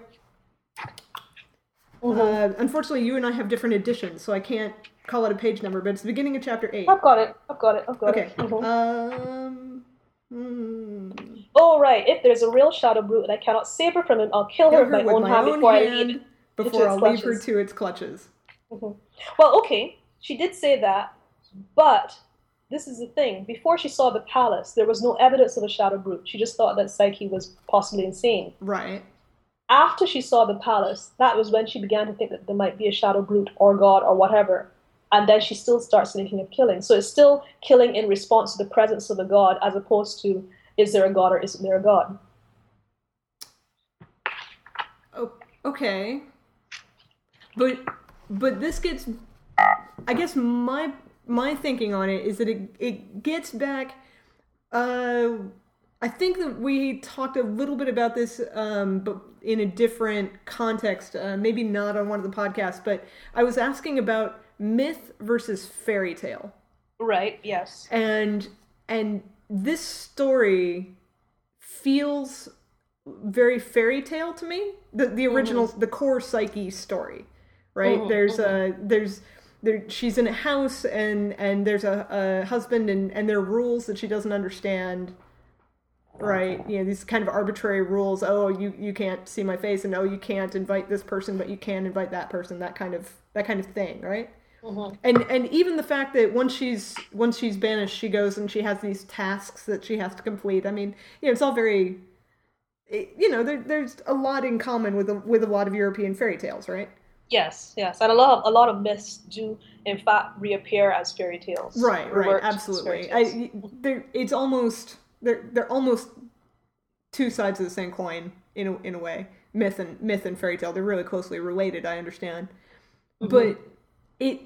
S2: Mhm.
S1: Uh, unfortunately, you and I have different editions, so I can't call it a page number, but it's the beginning of chapter 8.
S2: i've got it i've got it i've got
S1: Okay.
S2: it Mhm.
S1: Um. hmm.
S2: Oh right if there's a real shadow brute and i cannot save her from him i'll kill her with my own
S1: my
S2: hand
S1: own
S2: before i
S1: before I'll leave her to its clutches. Mm-hmm.
S2: Well, okay, she did say that, but this is the thing. Before she saw the palace, there was no evidence of a shadow brute. She just thought that Psyche was possibly insane.
S1: Right.
S2: After she saw the palace, that was when she began to think that there might be a shadow brute or god or whatever. And then she still starts thinking of killing. So it's still killing in response to the presence of a god as opposed to is there a god or isn't there a god?
S1: Oh, okay. But but this gets I guess my my thinking on it is that it it gets back uh I think that we talked a little bit about this, um, but in a different context. Uh, maybe not on one of the podcasts, but I was asking about myth versus fairy tale.
S2: Right. Yes.
S1: And and this story feels very fairy tale to me. The the original, mm-hmm. the core Psyche story, right? Mm-hmm, there's mm-hmm. a there's there she's in a house and and there's a, a husband and and there are rules that she doesn't understand right you know these kind of arbitrary rules oh you you can't see my face and oh you can't invite this person but you can invite that person that kind of that kind of thing right mm-hmm. and and even the fact that once she's once she's banished she goes and she has these tasks that she has to complete i mean you know it's all very you know there, there's a lot in common with a, with a lot of european fairy tales right
S2: Yes, yes, and a lot of a lot of myths do in fact reappear as fairy tales.
S1: Right, right, absolutely. I, it's almost they're they're almost two sides of the same coin in a, in a way. Myth and myth and fairy tale they're really closely related. I understand, mm-hmm. but it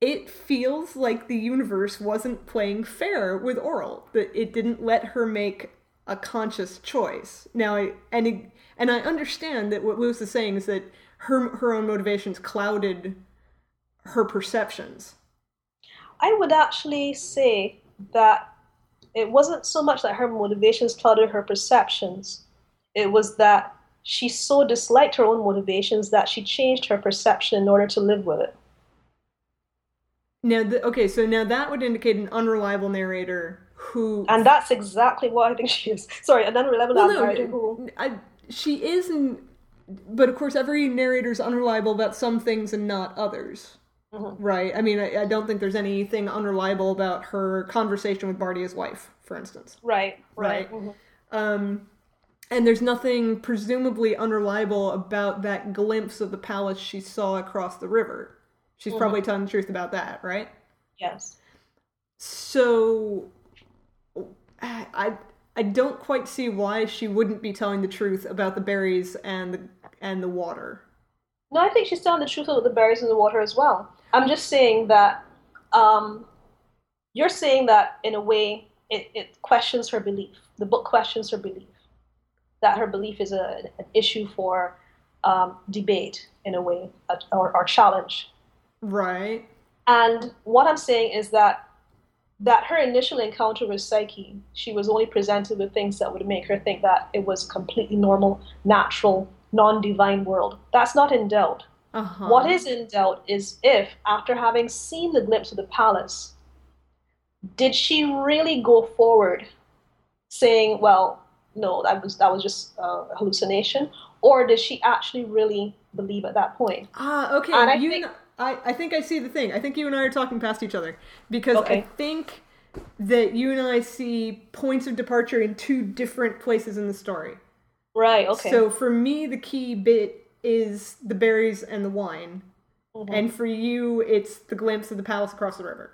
S1: it feels like the universe wasn't playing fair with Orual. That it didn't let her make a conscious choice. Now, I, and it, and I understand that what Lewis is saying is that her her own motivations clouded her perceptions.
S2: I would actually say that it wasn't so much that her motivations clouded her perceptions. It was that she so disliked her own motivations that she changed her perception in order to live with it.
S1: Now, the, okay, so now that would indicate an unreliable narrator who,
S2: and that's exactly what I think she is. Sorry, an unreliable well, narrator no, who.
S1: I, she is not but of course, every narrator is unreliable about some things and not others. Mm-hmm. Right? I mean, I, I, don't think there's anything unreliable about her conversation with Bardia's wife, for instance.
S2: Right, right. right? Mm-hmm.
S1: Um, and there's nothing presumably unreliable about that glimpse of the palace she saw across the river. She's mm-hmm. probably telling the truth about that, right?
S2: Yes.
S1: So, I I don't quite see why she wouldn't be telling the truth about the berries and the and the water.
S2: No, I think she's telling the truth about the berries and the water as well. I'm just saying that um, you're saying that in a way it, it questions her belief. The book questions her belief. That her belief is a, an issue for um, debate in a way, or, or challenge.
S1: Right.
S2: And what I'm saying is that that her initial encounter with Psyche, she was only presented with things that would make her think that it was completely normal, natural, non divine world. That's not in doubt. Uh-huh. What is in doubt is if, after having seen the glimpse of the palace, did she really go forward saying, well, no, that was that was just a hallucination, or did she actually really believe at that point?
S1: Ah, okay. And I you think, I, I think I see the thing. I think you and I are talking past each other because okay. I think that you and I see points of departure in two different places in the story.
S2: Right, okay.
S1: So for me, the key bit is the berries and the wine. Mm-hmm. And for you, it's the glimpse of the palace across the river.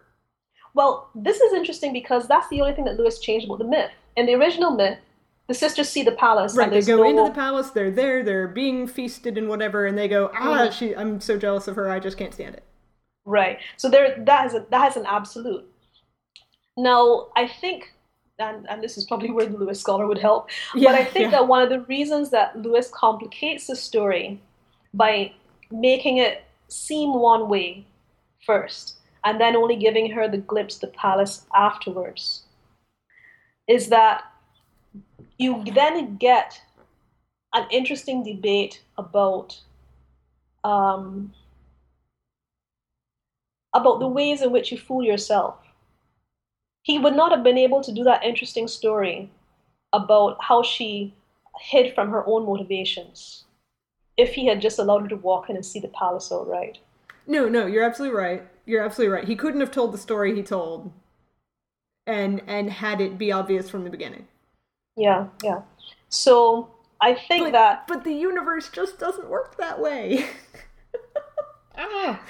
S2: Well, this is interesting because that's the only thing that Lewis changed about the myth. In the original myth, the sisters see the palace.
S1: Right, they go no... into the palace. They're there. They're being feasted and whatever, and they go, "Ah, mm-hmm. she, I'm so jealous of her. I just can't stand it."
S2: Right. So there, that has a, that has an absolute. Now, I think, and, and this is probably where the Lewis scholar would help, yeah, but I think yeah. that one of the reasons that Lewis complicates the story by making it seem one way first, and then only giving her the glimpse of the palace afterwards, is that you then get an interesting debate about um, about the ways in which you fool yourself. He would not have been able to do that interesting story about how she hid from her own motivations if he had just allowed her to walk in and see the palace all right.
S1: No, no, you're absolutely right. You're absolutely right. He couldn't have told the story he told and and had it be obvious from the beginning.
S2: Yeah, yeah. So I think
S1: but,
S2: that.
S1: But the universe just doesn't work that way. ah.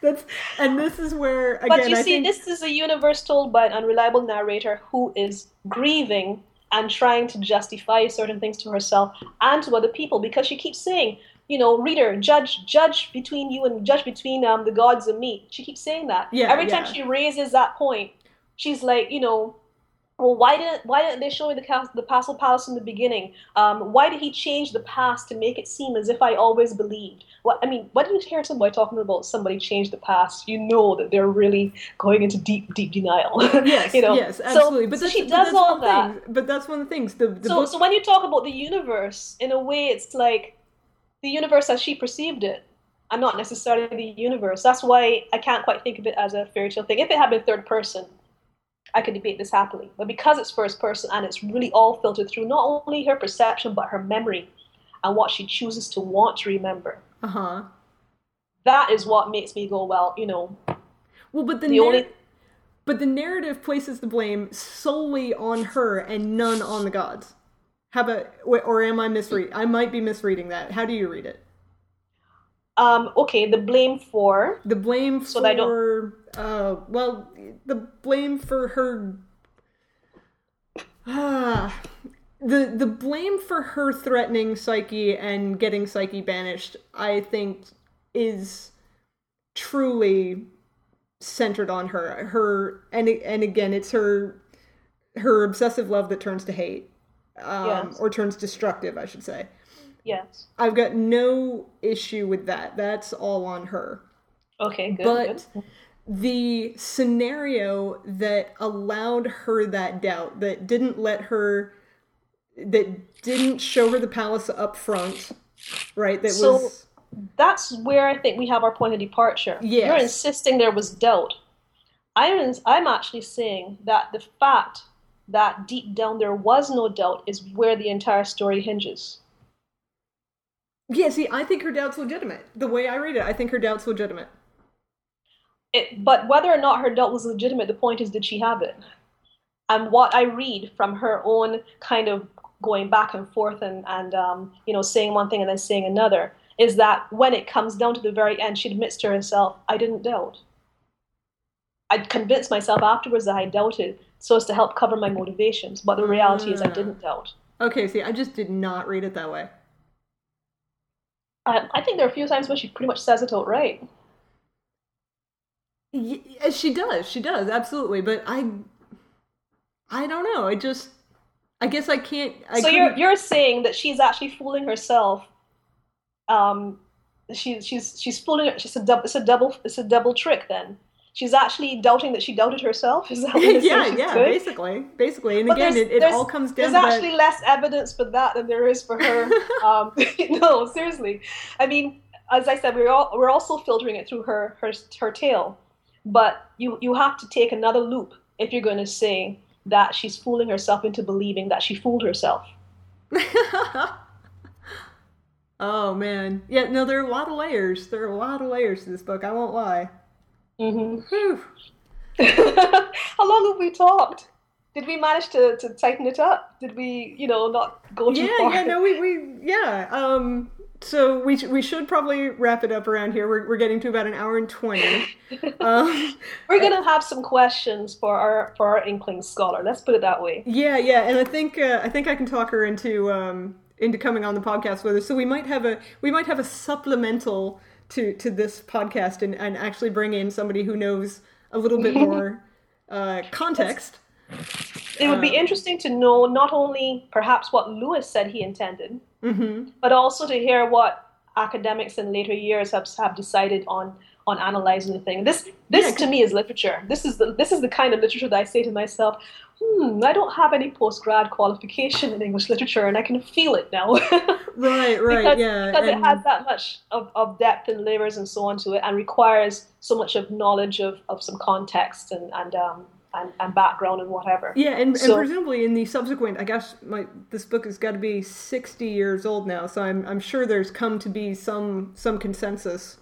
S1: That's and this is where again.
S2: But you
S1: I
S2: see,
S1: think...
S2: this is a universe told by an unreliable narrator who is grieving and trying to justify certain things to herself and to other people because she keeps saying, you know, reader, judge, judge between you and judge between um, the gods and me. She keeps saying that. Yeah. Every time she raises that point, she's like, you know, well, why didn't why didn't they show me the cast, the Paschal Palace in the beginning? Um, why did he change the past to make it seem as if I always believed? What I mean, when you hear somebody talking about somebody changed the past, you know that they're really going into deep, deep denial.
S1: Yes,
S2: you know?
S1: yes, absolutely.
S2: So,
S1: but
S2: so she does
S1: that's
S2: all that.
S1: Thing. But that's one of the things. The, the
S2: So,
S1: book,
S2: so when you talk about the universe, in a way, it's like the universe as she perceived it, and not necessarily the universe. That's why I can't quite think of it as a fairy tale thing. If it had been third person, I could debate this happily. But because it's first person and it's really all filtered through not only her perception but her memory and what she chooses to want to remember,
S1: uh huh.
S2: that is what makes me go, well, you know,
S1: Well, but the,
S2: The
S1: nar-
S2: only-
S1: but the narrative places the blame solely on her and none on the gods. How about, or am I misread? I might be misreading that. How do you read it?
S2: Um, okay, the blame for
S1: The blame
S2: So that I don't-
S1: for, uh, well, the blame for her. Ah, the the blame for her threatening Psyche and getting Psyche banished, I think, is truly centered on her. Her and and again, it's her her obsessive love that turns to hate, um,
S2: Yes.
S1: or turns destructive, I should say.
S2: Yes.
S1: I've got no issue with that. That's all on her.
S2: Okay, good.
S1: But
S2: good.
S1: the scenario that allowed her that doubt, that didn't let her, that didn't show her the palace up front, right? That
S2: So-
S1: was
S2: that's where I think we have our point of departure.
S1: Yes.
S2: You're insisting there was doubt. I'm, I'm actually saying that the fact that deep down there was no doubt is where the entire story hinges.
S1: Yeah. See, I think her doubt's legitimate. The way I read it, I think her doubt's legitimate.
S2: It, but whether or not her doubt was legitimate, the point is, did she have it? And what I read from her own kind of going back and forth and, and um, you know, saying one thing and then saying another is that when it comes down to the very end, she admits to herself, I didn't doubt. I convinced myself afterwards that I doubted so as to help cover my motivations. But the reality is, I
S1: Ah.
S2: didn't doubt.
S1: Okay, see, I just did not read it that way.
S2: I, I think there are a few times where she pretty much says it outright.
S1: Y- yeah, she does, she does, absolutely. But I, I don't know. I just, I guess I can't. I
S2: so you're you're saying that she's actually fooling herself. Um, she, she's she's fooling. She's a double. It's a double. It's a double trick. Then she's actually doubting that she doubted herself. Is that what
S1: yeah, yeah,
S2: doing?
S1: basically, basically. And
S2: But
S1: again,
S2: there's-
S1: it, it
S2: there's-
S1: all comes
S2: There's
S1: down to that.
S2: actually less evidence for that than there is for her. um, no, seriously. I mean, as I said, we're all we're also filtering it through her her her tale, but you you have to take another loop if you're going to say that she's fooling herself into believing that she fooled herself.
S1: oh man, yeah. No, there are a lot of layers. There are a lot of layers to this book. I won't lie.
S2: Hmm How long have we talked? Did we manage to, to tighten it up? Did we, you know, not go too
S1: Yeah,
S2: far?
S1: yeah. No, we, we, yeah. Um. So we we should probably wrap it up around here. We're we're getting to about an hour and twenty. um.
S2: We're gonna have some questions for our for our Inkling scholar. Let's put it that way.
S1: Yeah, yeah, and I think uh, I think I can talk her into um, into coming on the podcast with us. So we might have a we might have a supplemental to to this podcast and, and actually bring in somebody who knows a little bit more uh, context.
S2: It would be
S1: Um,
S2: interesting to know not only perhaps what Lewis said he intended,
S1: hmm
S2: but also to hear what academics in later years have have decided on on analyzing the thing. This this
S1: Yeah,
S2: to me is literature. This is the this is the kind of literature that I say to myself, hmm, I don't have any post grad qualification in English literature, and I can feel it now.
S1: Right, right,
S2: because,
S1: yeah,
S2: because
S1: and-
S2: it has that much of, of depth and layers and so on to it, and requires so much of knowledge of, of some context and and, um, and and background and whatever.
S1: Yeah, and, and presumably in the subsequent, I guess my this book has got to be sixty years old now, so I'm I'm sure there's come to be some some consensus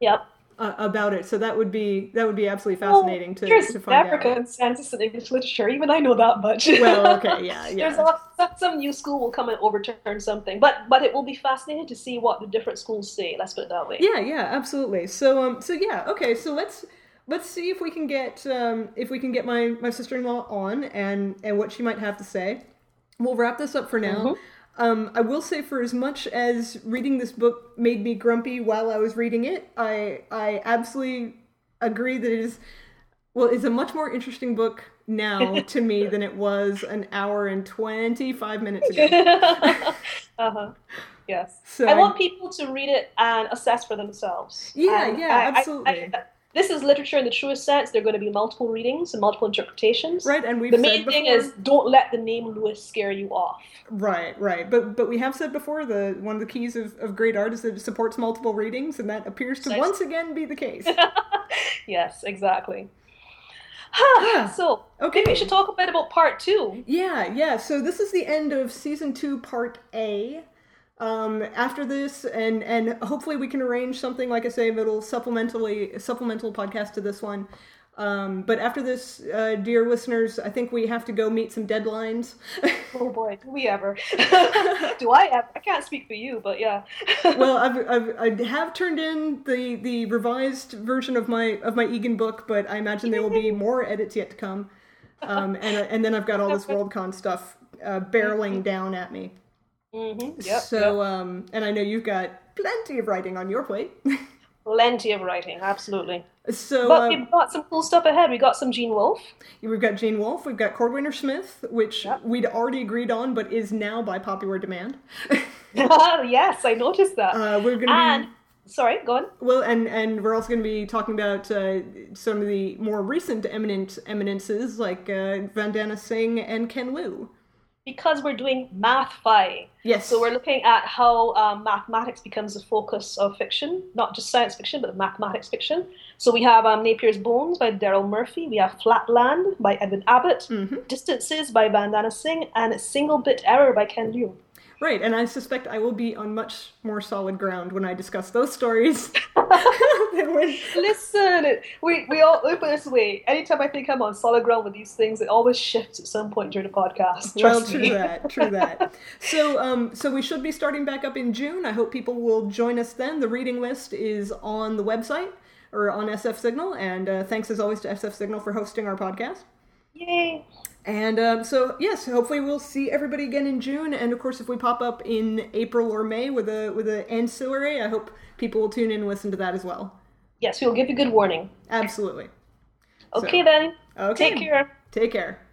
S2: Yep.
S1: Uh, about it. So that would be that would be absolutely fascinating to,
S2: There's
S1: to find
S2: never
S1: out.
S2: consensus in English literature. Even I know that much.
S1: Well, okay, yeah, yeah.
S2: There's a, some new school will come and overturn something, but but it will be fascinating to see what the different schools say. Let's put it that way.
S1: Yeah, yeah, absolutely. So um so yeah, okay, so let's let's see if we can get um if we can get my my sister-in-law on and and what she might have to say. We'll wrap this up for now.
S2: Mhm.
S1: Um, I will say, for as much as reading this book made me grumpy while I was reading it, I I absolutely agree that it is well, it's a much more interesting book now to me than it was an hour and 25 minutes ago.
S2: uh-huh. Yes.
S1: So
S2: I
S1: I-
S2: want people to read it and assess for themselves.
S1: Yeah,
S2: And
S1: yeah,
S2: I- I-
S1: absolutely.
S2: I- this is literature in the truest sense. There are going to be multiple readings and multiple interpretations.
S1: Right, and we've
S2: The
S1: said
S2: main
S1: before,
S2: thing is don't let the name Lewis scare you off.
S1: right, right, but but we have said before the one of the keys of, of great art is that it supports multiple readings, and that appears to
S2: Nice.
S1: once again be the case.
S2: yes, exactly.
S1: Yeah.
S2: so
S1: Okay.
S2: maybe we should talk a bit about part two.
S1: Yeah, yeah. So this is the end of season two, part A. Um, after this, and and hopefully we can arrange something like I say, that'll supplementally supplemental podcast to this one. Um, but after this, uh, dear listeners, I think we have to go meet some deadlines.
S2: Oh boy, do we ever? do I ever? I can't speak for you, but yeah.
S1: well, I've, I've I have turned in the the revised version of my of my Egan book, but I imagine there will be more edits yet to come. Um, and and then I've got all this Worldcon stuff uh, barreling down at me.
S2: Hmm Yep.
S1: So, um, and I know you've got plenty of writing on your plate.
S2: plenty of writing, absolutely.
S1: so,
S2: But
S1: uh,
S2: we've got some cool stuff ahead. We've got some Gene Wolfe.
S1: we've got Gene Wolfe, we've got Cordwainer Smith, which
S2: Yep.
S1: we'd already agreed on, but is now by popular demand.
S2: Oh yes, I noticed that.
S1: Uh, we're going to be
S2: and sorry, go on.
S1: well, and and we're also going to be talking about uh, some of the more recent eminent eminences like uh, Vandana Singh and Ken Liu.
S2: Because we're doing math fi.
S1: Yes.
S2: So we're looking at how um, mathematics becomes the focus of fiction, not just science fiction, but mathematics fiction. So we have um, Napier's Bones by Derryl Murphy, we have Flatland by Edwin Abbott,
S1: Mhm.
S2: Distances by Vandana Singh, and Single Bit Error by Ken Liu.
S1: Right, and I suspect I will be on much more solid ground when I discuss those stories when
S2: Listen, we we all put this way. Anytime I think I'm on solid ground with these things, it always shifts at some point during the podcast.
S1: well, true
S2: me.
S1: that, true that. So, um, so we should be starting back up in June. I hope people will join us then. The reading list is on the website or on SF Signal, and uh, thanks as always to SF Signal for hosting our podcast.
S2: Yay!
S1: And um, so, yes, hopefully we'll see everybody again in June. And of course, if we pop up in April or May with a with an ancillary, I hope people will tune in and listen to that as well.
S2: Yes, we'll give you good warning.
S1: Absolutely.
S2: Okay then.
S1: Okay.
S2: Take care.
S1: Take care.